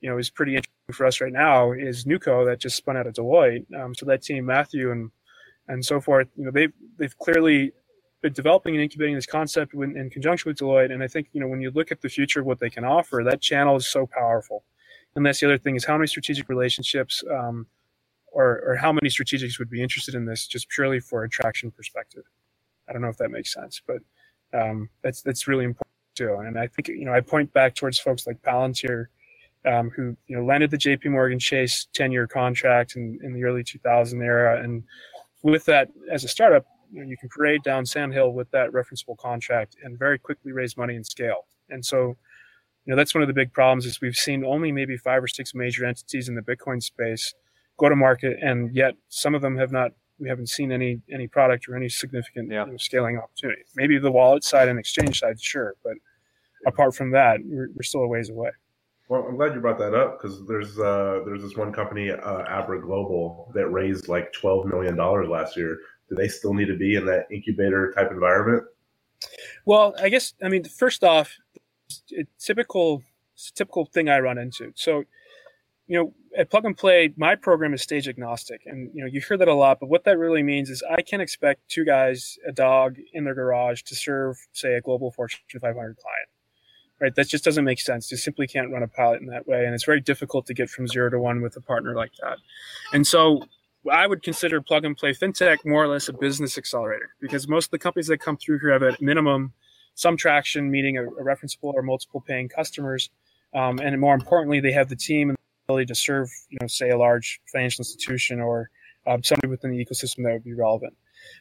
you know, is pretty interesting for us right now is Nuco that just spun out of Deloitte. Um, so that team, Matthew and and so forth, you know, they've they've clearly been developing and incubating this concept in, in conjunction with Deloitte. And I think you know when you look at the future of what they can offer, that channel is so powerful. And that's the other thing is how many strategic relationships um, or or how many strategics would be interested in this just purely for attraction perspective. I don't know if that makes sense, but um, that's that's really important too. And I think you know I point back towards folks like Palantir um, who you know landed the J.P. Morgan Chase 10-year contract in, in the early 2000 era, and with that as a startup, you, know, you can parade down Sandhill with that referenceable contract and very quickly raise money and scale. And so, you know, that's one of the big problems is we've seen only maybe five or six major entities in the Bitcoin space go to market, and yet some of them have not. We haven't seen any any product or any significant yeah. you know, scaling opportunity. Maybe the wallet side and exchange side, sure, but apart from that, we're, we're still a ways away. Well, I'm glad you brought that up because there's uh, there's this one company, uh, Abra Global, that raised like 12 million dollars last year. Do they still need to be in that incubator type environment? Well, I guess I mean first off, it's typical it's a typical thing I run into. So, you know, at Plug and Play, my program is stage agnostic, and you know you hear that a lot. But what that really means is I can expect two guys, a dog in their garage, to serve, say, a global Fortune 500 client right? That just doesn't make sense. You simply can't run a pilot in that way, and it's very difficult to get from zero to one with a partner like that. And so, I would consider plug and play fintech more or less a business accelerator because most of the companies that come through here have at minimum some traction, meaning a, a referenceable or multiple paying customers, um, and more importantly, they have the team and the ability to serve, you know, say a large financial institution or um, somebody within the ecosystem that would be relevant.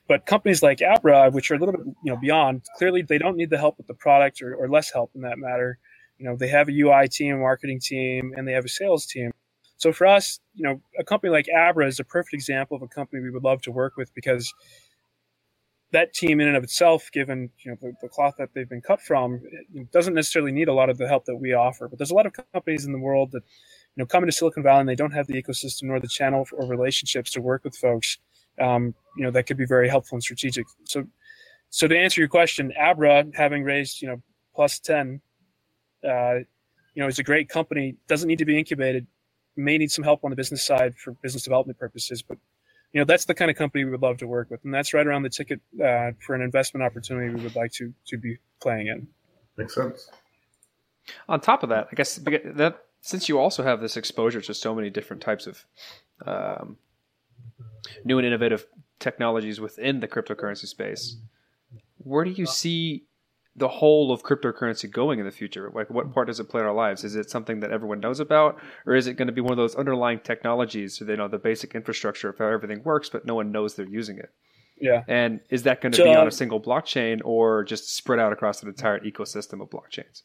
But companies like Abra, which are a little bit you know beyond, clearly they don't need the help with the product or, or less help in that matter. You know, they have a UI team, marketing team, and they have a sales team. So for us, you know, a company like Abra is a perfect example of a company we would love to work with because that team in and of itself, given you know the, the cloth that they've been cut from, doesn't necessarily need a lot of the help that we offer. But there's a lot of companies in the world that you know come into Silicon Valley and they don't have the ecosystem nor the channel or relationships to work with folks. Um, you know that could be very helpful and strategic. So, so to answer your question, Abra having raised you know plus ten, uh, you know, is a great company. Doesn't need to be incubated. May need some help on the business side for business development purposes, but you know that's the kind of company we would love to work with, and that's right around the ticket uh, for an investment opportunity we would like to to be playing in. Makes sense. On top of that, I guess that since you also have this exposure to so many different types of um, new and innovative technologies within the cryptocurrency space, where do you see the whole of cryptocurrency going in the future? Like, what part does it play in our lives? Is it something that everyone knows about, or is it going to be one of those underlying technologies, so they know the basic infrastructure of how everything works, but no one knows they're using it? Yeah. And is that going to so, be on a single blockchain or just spread out across an entire ecosystem of blockchains?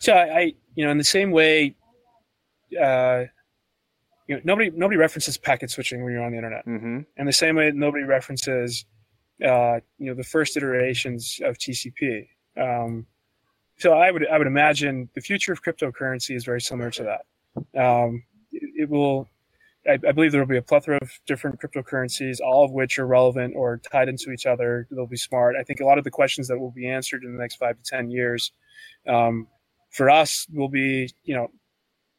So I, you know, in the same way, uh, you know, nobody nobody references packet switching when you're on the internet. Mm-hmm. And the same way nobody references, uh, you know, the first iterations of TCP. Um, so I would I would imagine the future of cryptocurrency is very similar to that. Um, it, it, will, I, I, believe there will be a plethora of different cryptocurrencies, all of which are relevant or tied into each other. They'll be smart. I think a lot of the questions that will be answered in the next five to ten years, um, for us, will be you know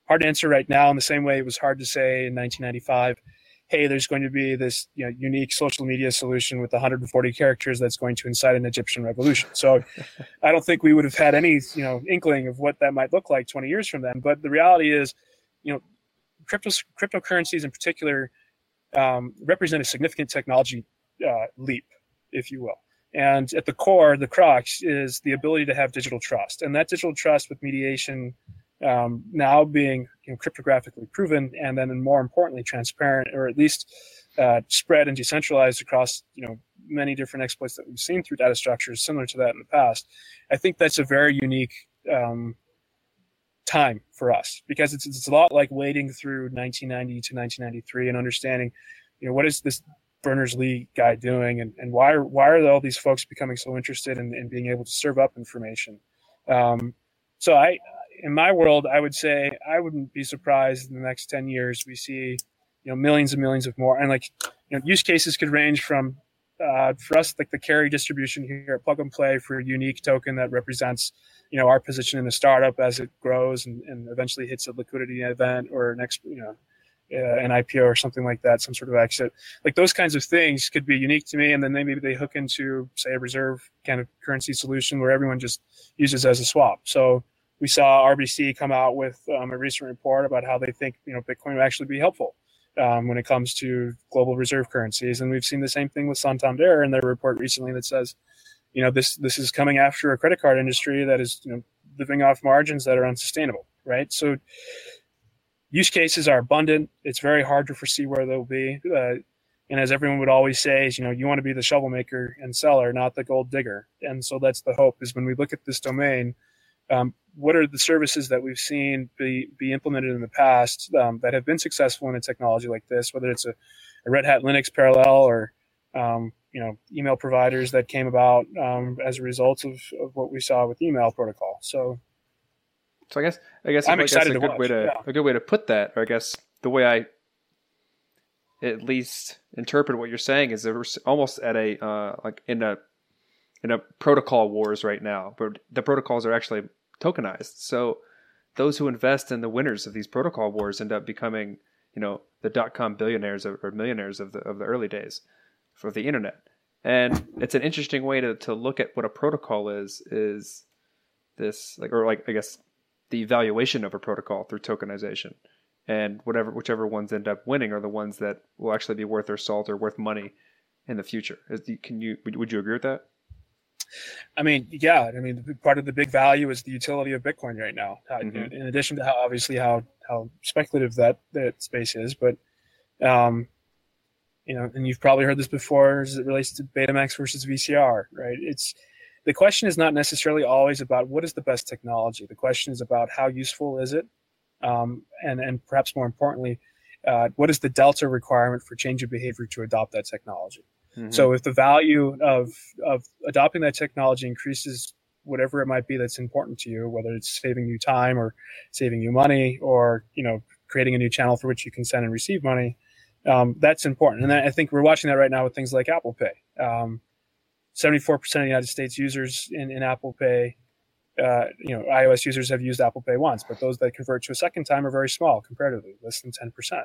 hard to answer right now in the same way it was hard to say in 1995 hey, there's going to be this you know, unique social media solution with 140 characters that's going to incite an Egyptian revolution. So [laughs] I don't think we would have had any you know inkling of what that might look like 20 years from then. But the reality is, you know, crypto cryptocurrencies in particular um, represent a significant technology uh, leap, if you will. And at the core, the crux is the ability to have digital trust, and that digital trust with mediation um, now being you know, cryptographically proven, and then more importantly, transparent, or at least uh, spread and decentralized across you know many different exploits that we've seen through data structures similar to that in the past. I think that's a very unique um, time for us because it's it's a lot like wading through 1990 to 1993 and understanding, you know, what is this Berners Lee guy doing, and, and why are why are all these folks becoming so interested in, in being able to serve up information? Um, so I in my world, I would say I wouldn't be surprised in the next 10 years we see, you know, millions and millions of more. And like, you know, use cases could range from, uh, for us, like the carry distribution here at Plug and Play for a unique token that represents, you know, our position in the startup as it grows and, and eventually hits a liquidity event or next, you know, uh, an IPO or something like that, some sort of exit. Like those kinds of things could be unique to me, and then maybe they hook into, say, a reserve kind of currency solution where everyone just uses as a swap. So we saw RBC come out with um, a recent report about how they think you know Bitcoin will actually be helpful um, when it comes to global reserve currencies, and we've seen the same thing with Santander in their report recently that says, you know, this this is coming after a credit card industry that is you know living off margins that are unsustainable, right? So use cases are abundant. It's very hard to foresee where they'll be. Uh, and as everyone would always say, is, you know, you want to be the shovel maker and seller, not the gold digger. And so that's the hope is when we look at this domain, um, what are the services that we've seen be, be implemented in the past um, that have been successful in a technology like this, whether it's a, a Red Hat Linux parallel or um, you know email providers that came about um, as a result of, of what we saw with email protocol. So, so I guess I guess I'm excited a good watch. way to yeah. a good way to put that, or I guess the way I at least interpret what you're saying is that we're almost at a uh, like in a in a protocol wars right now, but the protocols are actually tokenized. So those who invest in the winners of these protocol wars end up becoming, you know, the dot com billionaires or millionaires of the of the early days for the internet. And it's an interesting way to, to look at what a protocol is, is this like or like I guess the evaluation of a protocol through tokenization, and whatever whichever ones end up winning are the ones that will actually be worth their salt or worth money in the future. Is can you would you agree with that? I mean, yeah. I mean, part of the big value is the utility of Bitcoin right now. Mhm. In addition to how obviously how how speculative that that space is, but um, you know, and you've probably heard this before as it relates to Betamax versus VCR, right? It's the question is not necessarily always about what is the best technology. The question is about how useful is it, um, and and perhaps more importantly, uh, what is the delta requirement for change of behavior to adopt that technology. Mhm. So if the value of of adopting that technology increases whatever it might be that's important to you, whether it's saving you time or saving you money or you know creating a new channel for which you can send and receive money, um, that's important. And I think we're watching that right now with things like Apple Pay. Um, 74% of the United States users in, in Apple Pay, uh, you know, iOS users have used Apple Pay once, but those that convert to a second time are very small comparatively, less than 10%.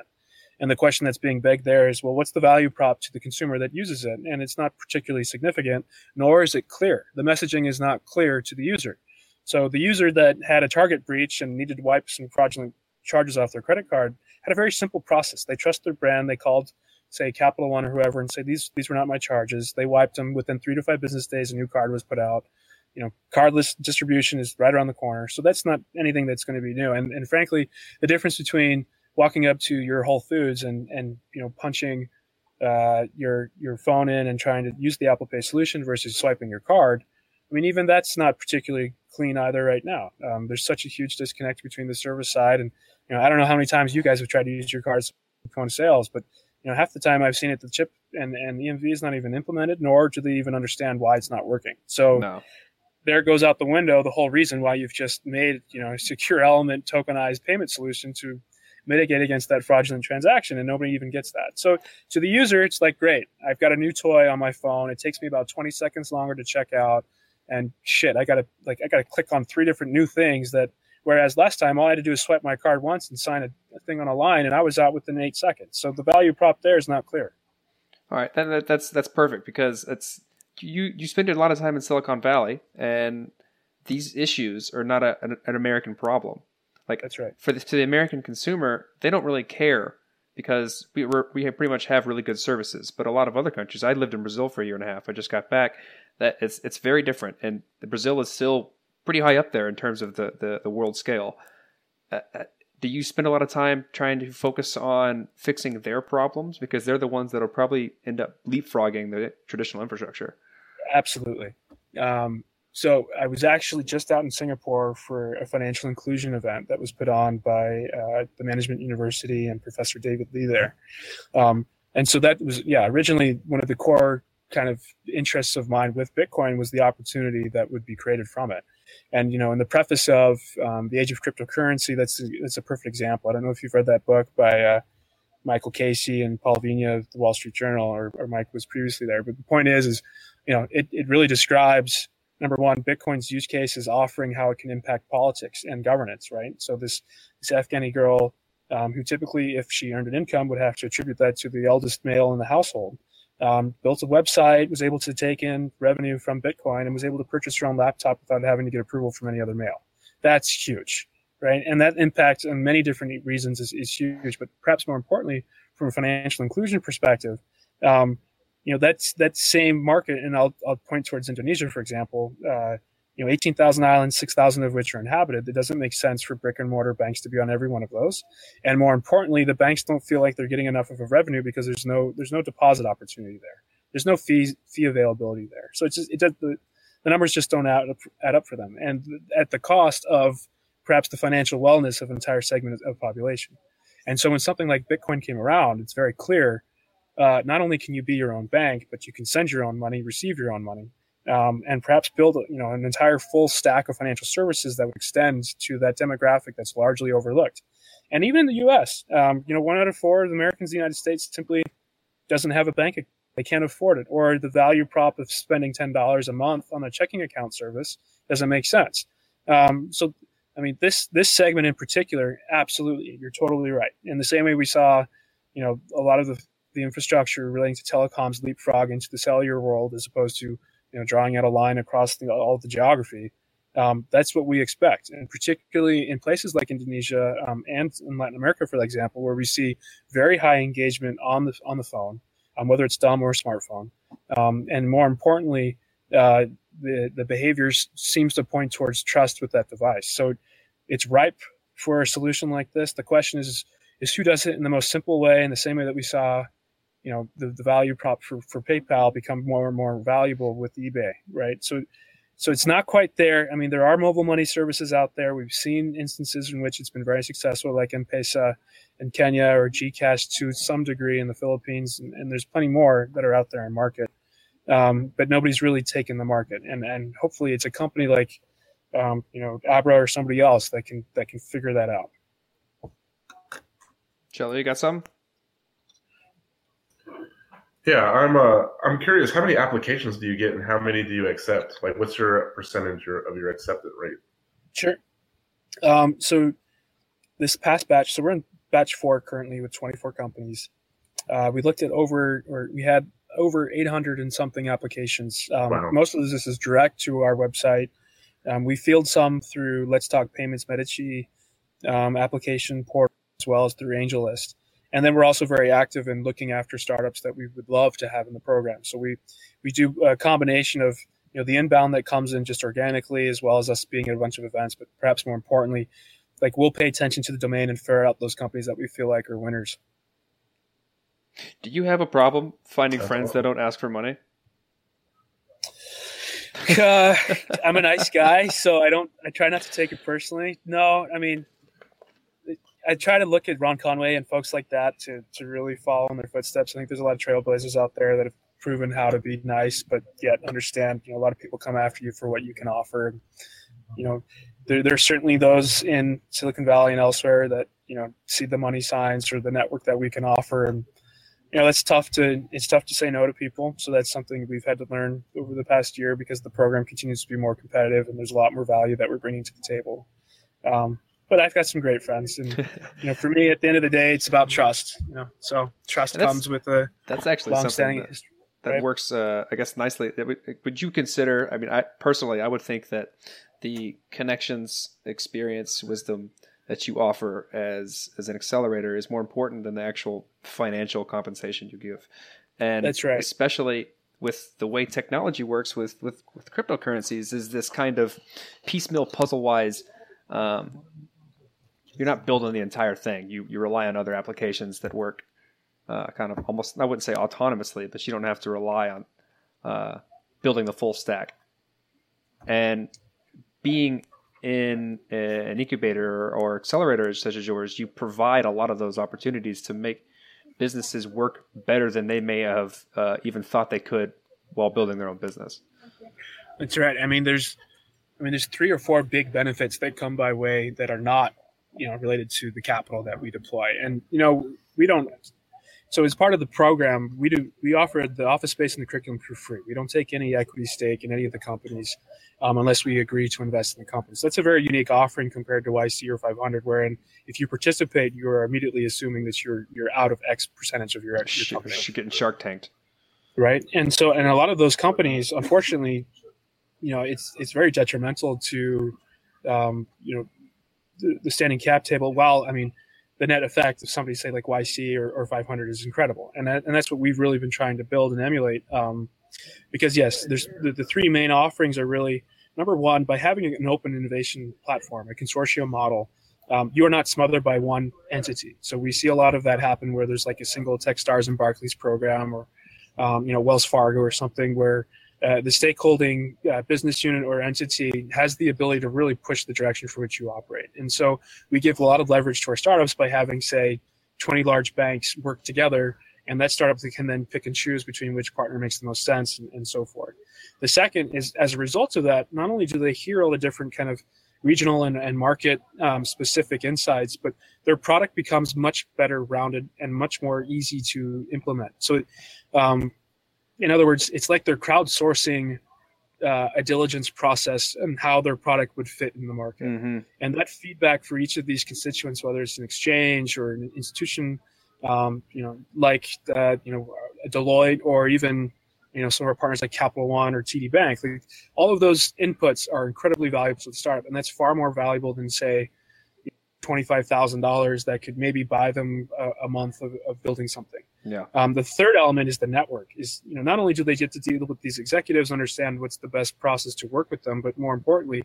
And the question that's being begged there is, well, what's the value prop to the consumer that uses it? And it's not particularly significant, nor is it clear. The messaging is not clear to the user. So the user that had a target breach and needed to wipe some fraudulent charges off their credit card had a very simple process. They trust their brand. They called, say, Capital One or whoever, and say these these were not my charges. They wiped them within three to five business days. A new card was put out. You know, cardless distribution is right around the corner. So that's not anything that's going to be new. And and frankly, the difference between walking up to your Whole Foods and and you know punching uh, your your phone in and trying to use the Apple Pay solution versus swiping your card. I mean, even that's not particularly clean either right now. Um, there's such a huge disconnect between the service side and you know I don't know how many times you guys have tried to use your cards point of sales, but you know half the time I've seen it the chip and and the EMV is not even implemented, nor do they even understand why it's not working. So no. there goes out the window the whole reason why you've just made you know a secure element tokenized payment solution to mitigate against that fraudulent transaction and nobody even gets that. So to the user it's like great i've got a new toy on my phone. It takes me about 20 seconds longer to check out and shit i gotta like i gotta click on three different new things that whereas last time all i had to do is swipe my card once and sign a, a thing on a line and i was out within eight seconds. So the value prop there is not clear. All right, that, that, that's that's perfect because it's you you spend a lot of time in Silicon Valley, and these issues are not a, an, an American problem. Like that's right for the, to the American consumer, they don't really care because we we're, we have pretty much have really good services. But a lot of other countries, I lived in Brazil for a year and a half. I just got back. That it's it's very different, and Brazil is still pretty high up there in terms of the the, the world scale. Uh, uh, do you spend a lot of time trying to focus on fixing their problems because they're the ones that'll probably end up leapfrogging the traditional infrastructure? Absolutely. Um, so I was actually just out in Singapore for a financial inclusion event that was put on by uh, the Management University and Professor David Lee there. Um, and so that was, yeah, originally one of the core kind of interests of mine with Bitcoin was the opportunity that would be created from it. And you know, in the preface of um, the Age of Cryptocurrency, that's that's a perfect example. I don't know if you've read that book by uh, Michael Casey and Paul Vigna of the Wall Street Journal, or, or Mike was previously there. But the point is, is you know, it, it really describes number one, Bitcoin's use case is offering how it can impact politics and governance, right? So this this Afghani girl, um, who typically, if she earned an income, would have to attribute that to the eldest male in the household. Um, built a website, was able to take in revenue from Bitcoin, and was able to purchase her own laptop without having to get approval from any other male. That's huge, right? And that impact on many different reasons is, is huge. But perhaps more importantly, from a financial inclusion perspective, um, you know that's that same market, and I'll I'll point towards Indonesia, for example. Uh, you know, 18,000 islands, 6,000 of which are inhabited. It doesn't make sense for brick and mortar banks to be on every one of those. And more importantly, the banks don't feel like they're getting enough of a revenue because there's no there's no deposit opportunity there. There's no fee fee availability there. So it's just it does the the numbers just don't add up, add up for them, and at the cost of perhaps the financial wellness of an entire segment of population. And so when something like Bitcoin came around, it's very clear. Uh, not only can you be your own bank, but you can send your own money, receive your own money, um, and perhaps build you know an entire full stack of financial services that would extend to that demographic that's largely overlooked. And even in the U.S., um, you know, one out of four of the Americans in the United States simply doesn't have a bank account. They can't afford it, or the value prop of spending ten dollars a month on a checking account service doesn't make sense. Um, so, I mean, this this segment in particular, absolutely, you're totally right. In the same way we saw, you know, a lot of the the infrastructure relating to telecoms leapfrog into the cellular world as opposed to you know drawing out a line across the, all the geography. um, that's what we expect. And particularly in places like Indonesia um, and in Latin America, for example, where we see very high engagement on the on the phone, um, whether it's dumb or smartphone, um, and more importantly, uh, the the behaviors seems to point towards trust with that device. So it's ripe for a solution like this. The question is is who does it in the most simple way, in the same way that we saw, you know, the, the value prop for, for PayPal become more and more valuable with eBay, right? So so it's not quite there. I mean, there are mobile money services out there. We've seen instances in which it's been very successful, like M-Pesa in Kenya or GCash to some degree in the Philippines, and, and there's plenty more that are out there in market. Um, but nobody's really taken the market, and and hopefully it's a company like, um, you know, Abra or somebody else that can that can figure that out. Shelly, you got some? Yeah, I'm. Uh, I'm curious. How many applications do you get, and how many do you accept? Like, what's your percentage of your accepted rate? Sure. Um, so this past batch, so we're in batch four currently with 24 companies. Uh, we looked at over, or we had over 800 and something applications. Um, Wow. Most of this is direct to our website. Um, we field some through Let's Talk Payments Medici um, application portal as well as through AngelList. And then we're also very active in looking after startups that we would love to have in the program. So we we do a combination of you know the inbound that comes in just organically as well as us being at a bunch of events, but perhaps more importantly, like we'll pay attention to the domain and ferret out those companies that we feel like are winners. Do you have a problem finding Uh, friends that don't ask for money? uh, I'm a nice guy, so I don't. I try not to take it personally. No, I mean, I try to look at Ron Conway and folks like that to to really follow in their footsteps. I think there's a lot of trailblazers out there that have proven how to be nice, but yet understand. You know, a lot of people come after you for what you can offer. You know, there there's certainly those in Silicon Valley and elsewhere that you know see the money signs or the network that we can offer and you know, it's tough to it's tough to say no to people. So that's something we've had to learn over the past year because the program continues to be more competitive and there's a lot more value that we're bringing to the table. Um, but I've got some great friends, and you know, for me, at the end of the day, it's about trust. You know, so trust comes with a That's actually long-standing that, history. that right? works, uh, I guess, nicely. Would, would you consider? I mean, I personally, I would think that the connections, experience, wisdom that you offer as as an accelerator is more important than the actual financial compensation you give. And That's right. Especially with the way technology works with with, with cryptocurrencies, is this kind of piecemeal, puzzle wise. Um, you're not building the entire thing. You you rely on other applications that work uh, kind of almost I wouldn't say autonomously, but you don't have to rely on uh, building the full stack. And being in a- an incubator or accelerator such as yours, you provide a lot of those opportunities to make businesses work better than they may have uh, even thought they could while building their own business. That's right. I mean, there's, I mean, there's three or four big benefits that come by way that are not, you know, related to the capital that we deploy. And you know, we don't. So as part of the program, we do we offer the office space and the curriculum for free. We don't take any equity stake in any of the companies um, unless we agree to invest in the company. So that's a very unique offering compared to YC or 500, wherein if you participate, you are immediately assuming that you're you're out of X percentage of your, your Sh- company sh- getting shark tanked. right and so and a lot of those companies unfortunately you know it's it's very detrimental to um, you know the, standing cap table while i mean the net effect of somebody say like yc or, or 500 is incredible. And that, and that's what we've really been trying to build and emulate um, because yes there's the, the three main offerings are really number one by having an open innovation platform a consortium model um, you are not smothered by one entity. So we see a lot of that happen where there's like a single techstars and barclays program or um, you know, Wells Fargo or something where uh, the stakeholding uh, business unit or entity has the ability to really push the direction for which you operate. And so we give a lot of leverage to our startups by having, say, 20 large banks work together, and that startup can then pick and choose between which partner makes the most sense and, and so forth. The second is, as a result of that, not only do they hear all the different kind of regional and, and market um, specific insights, but their product becomes much better rounded and much more easy to implement. So, um, in other words, it's like they're crowdsourcing uh, a diligence process and how their product would fit in the market. Mm-hmm. And that feedback for each of these constituents, whether it's an exchange or an institution, um, you know, like uh, you know, a Deloitte or even you know, some of our partners like Capital One or TD Bank. Like, all of those inputs are incredibly valuable to the startup, and that's far more valuable than say twenty-five thousand dollars that could maybe buy them a, a month of, of, building something. Yeah. Um, the third element is the network. Is you know not only do they get to deal with these executives, understand what's the best process to work with them, but more importantly,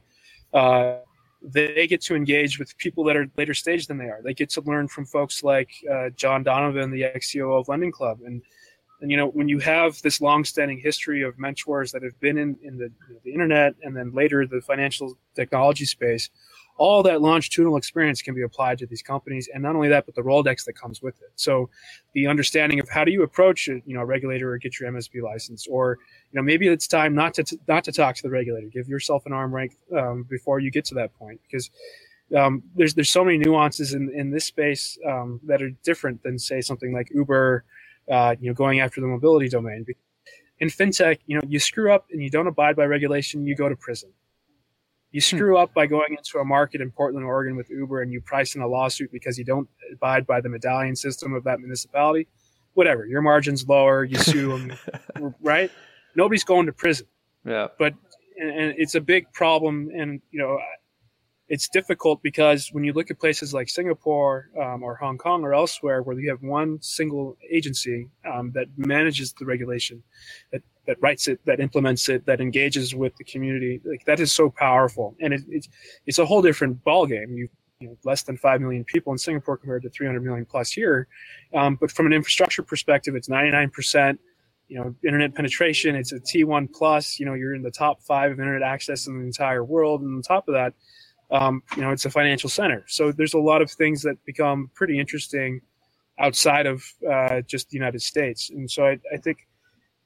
uh, they get to engage with people that are later stage than they are. They get to learn from folks like uh, John Donovan, the ex-CEO of Lending Club, and and you know when you have this long-standing history of mentors that have been in, in the, you know, the internet and then later the financial technology space, all that longitudinal experience can be applied to these companies, and not only that, but the Rolodex that comes with it. So the understanding of how do you approach a, you know a regulator or get your MSB license, or you know maybe it's time not to t- not to talk to the regulator. Give yourself an arm rank um, before you get to that point because. Um, there's there's so many nuances in, in this space um, that are different than say something like Uber, uh, you know, going after the mobility domain. In fintech, you know, you screw up and you don't abide by regulation, you go to prison. You screw up by going into a market in Portland, Oregon with Uber and you price in a lawsuit because you don't abide by the medallion system of that municipality. Whatever, your margin's lower, you sue them, [laughs] right? Nobody's going to prison. Yeah. But and, and it's a big problem, and you know, it's difficult because when you look at places like Singapore um, or Hong Kong or elsewhere, where you have one single agency um, that manages the regulation, that that writes it, that implements it, that engages with the community. Like that is so powerful, and it, it's it's a whole different ballgame. You you know, less than five million people in Singapore compared to 300 million plus here, um, but from an infrastructure perspective, it's 99 percent. You know, internet penetration. It's a T1 plus. You know, you're in the top five of internet access in the entire world, and on top of that, um, you know, it's a financial center. So there's a lot of things that become pretty interesting outside of uh, just the United States, and so I, I think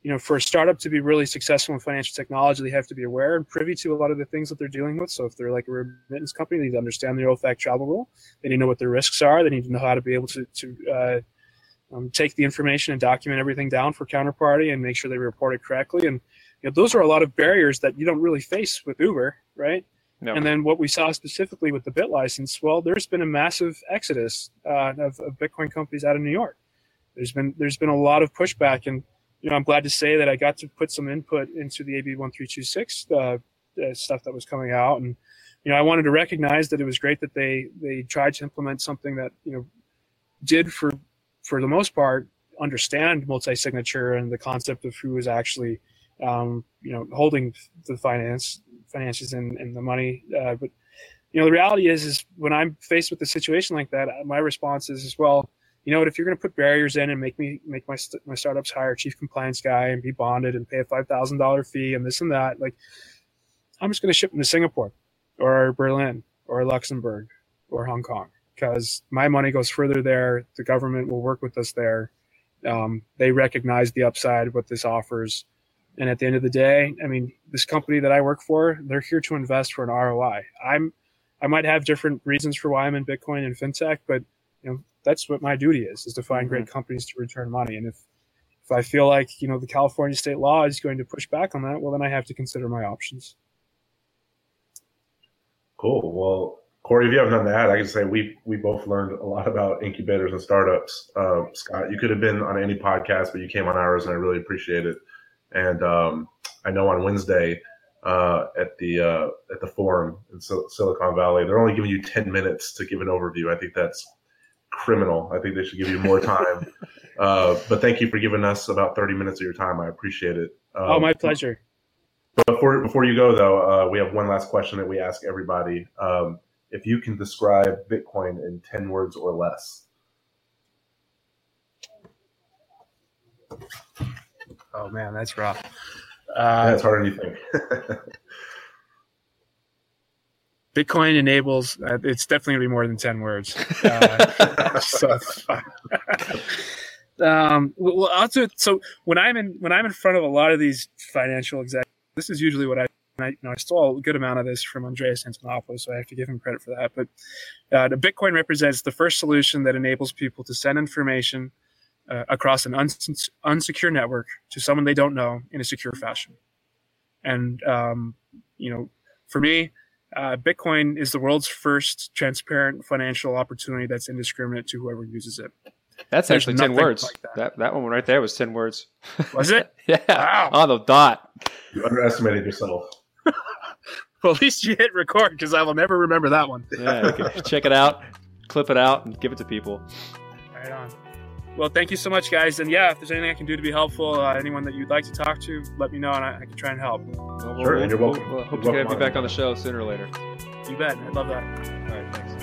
you know, for a startup to be really successful in financial technology, they have to be aware and privy to a lot of the things that they're dealing with. So if they're like a remittance company, they need to understand the OFAC travel rule. They need to know what their risks are. They need to know how to be able to, to uh, um, take the information and document everything down for counterparty and make sure they report it correctly. And you know, those are a lot of barriers that you don't really face with Uber, right? No. And then what we saw specifically with the BitLicense, well, there's been a massive exodus uh, of, of Bitcoin companies out of New York. There's been there's been a lot of pushback and you know, I'm glad to say that I got to put some input into the AB 1326 uh, stuff that was coming out, and you know, I wanted to recognize that it was great that they they tried to implement something that you know did for for the most part understand multi-signature and the concept of who was actually um, you know holding the finance finances and, and the money. Uh, but you know, the reality is is when I'm faced with a situation like that, my response is as well you know what, if you're going to put barriers in and make me make my my startups hire chief compliance guy and be bonded and pay a five thousand dollar fee and this and that, like I'm just going to ship them to Singapore or Berlin or Luxembourg or Hong Kong because my money goes further there. The government will work with us there. Um, they recognize the upside what this offers. And at the end of the day, I mean, this company that I work for, they're here to invest for an ROI. I'm, I might have different reasons for why I'm in Bitcoin and fintech, but you know, that's what my duty is, is to find mm-hmm. great companies to return money. And if, if I feel like, you know, the California state law is going to push back on that, well, then I have to consider my options. Cool. Well, Corey, if you have nothing to add, I can say we we both learned a lot about incubators and startups. Um, Scott, you could have been on any podcast, but you came on ours, and I really appreciate it. And um, I know on Wednesday uh, at the uh, at the forum in Sil- Silicon Valley, they're only giving you ten minutes to give an overview. I think that's criminal. I think they should give you more time. [laughs] uh, but thank you for giving us about 30 minutes of your time. I appreciate it. Um, oh, my pleasure. Before before you go though, uh, we have one last question that we ask everybody. Um, if you can describe Bitcoin in 10 words or less. Oh man, that's rough. Uh, that's harder than you think. [laughs] Bitcoin enables. Uh, it's definitely gonna be more than ten words. [laughs] Uh, [laughs] so, [laughs] um, well, I'll do it. So when I'm in when I'm in front of a lot of these financial executives, this is usually what I. I, you know, I stole a good amount of this from Andreas Antonopoulos, so I have to give him credit for that. But uh, the Bitcoin represents the first solution that enables people to send information uh, across an unsecure unsecure network to someone they don't know in a secure fashion. And um, you know, for me, uh, Bitcoin is the world's first transparent financial opportunity that's indiscriminate to whoever uses it. That's There's actually ten words. like that. that. that one right there was ten words. [laughs] Was it? [laughs] yeah, Wow. on the dot. You underestimated yourself. [laughs] Well, at least you hit record because I will never remember that one. Yeah, okay. check it out, clip it out, and give it to people. Right on. Well, thank you so much, guys. And yeah, if there's anything I can do to be helpful, uh, anyone that you'd like to talk to, let me know and I, I can try and help. Well, Sure, we'll- and you're we'll- welcome. we'll hope You're to have welcome you back on the show sooner or later. You bet. I love that. All right, thanks.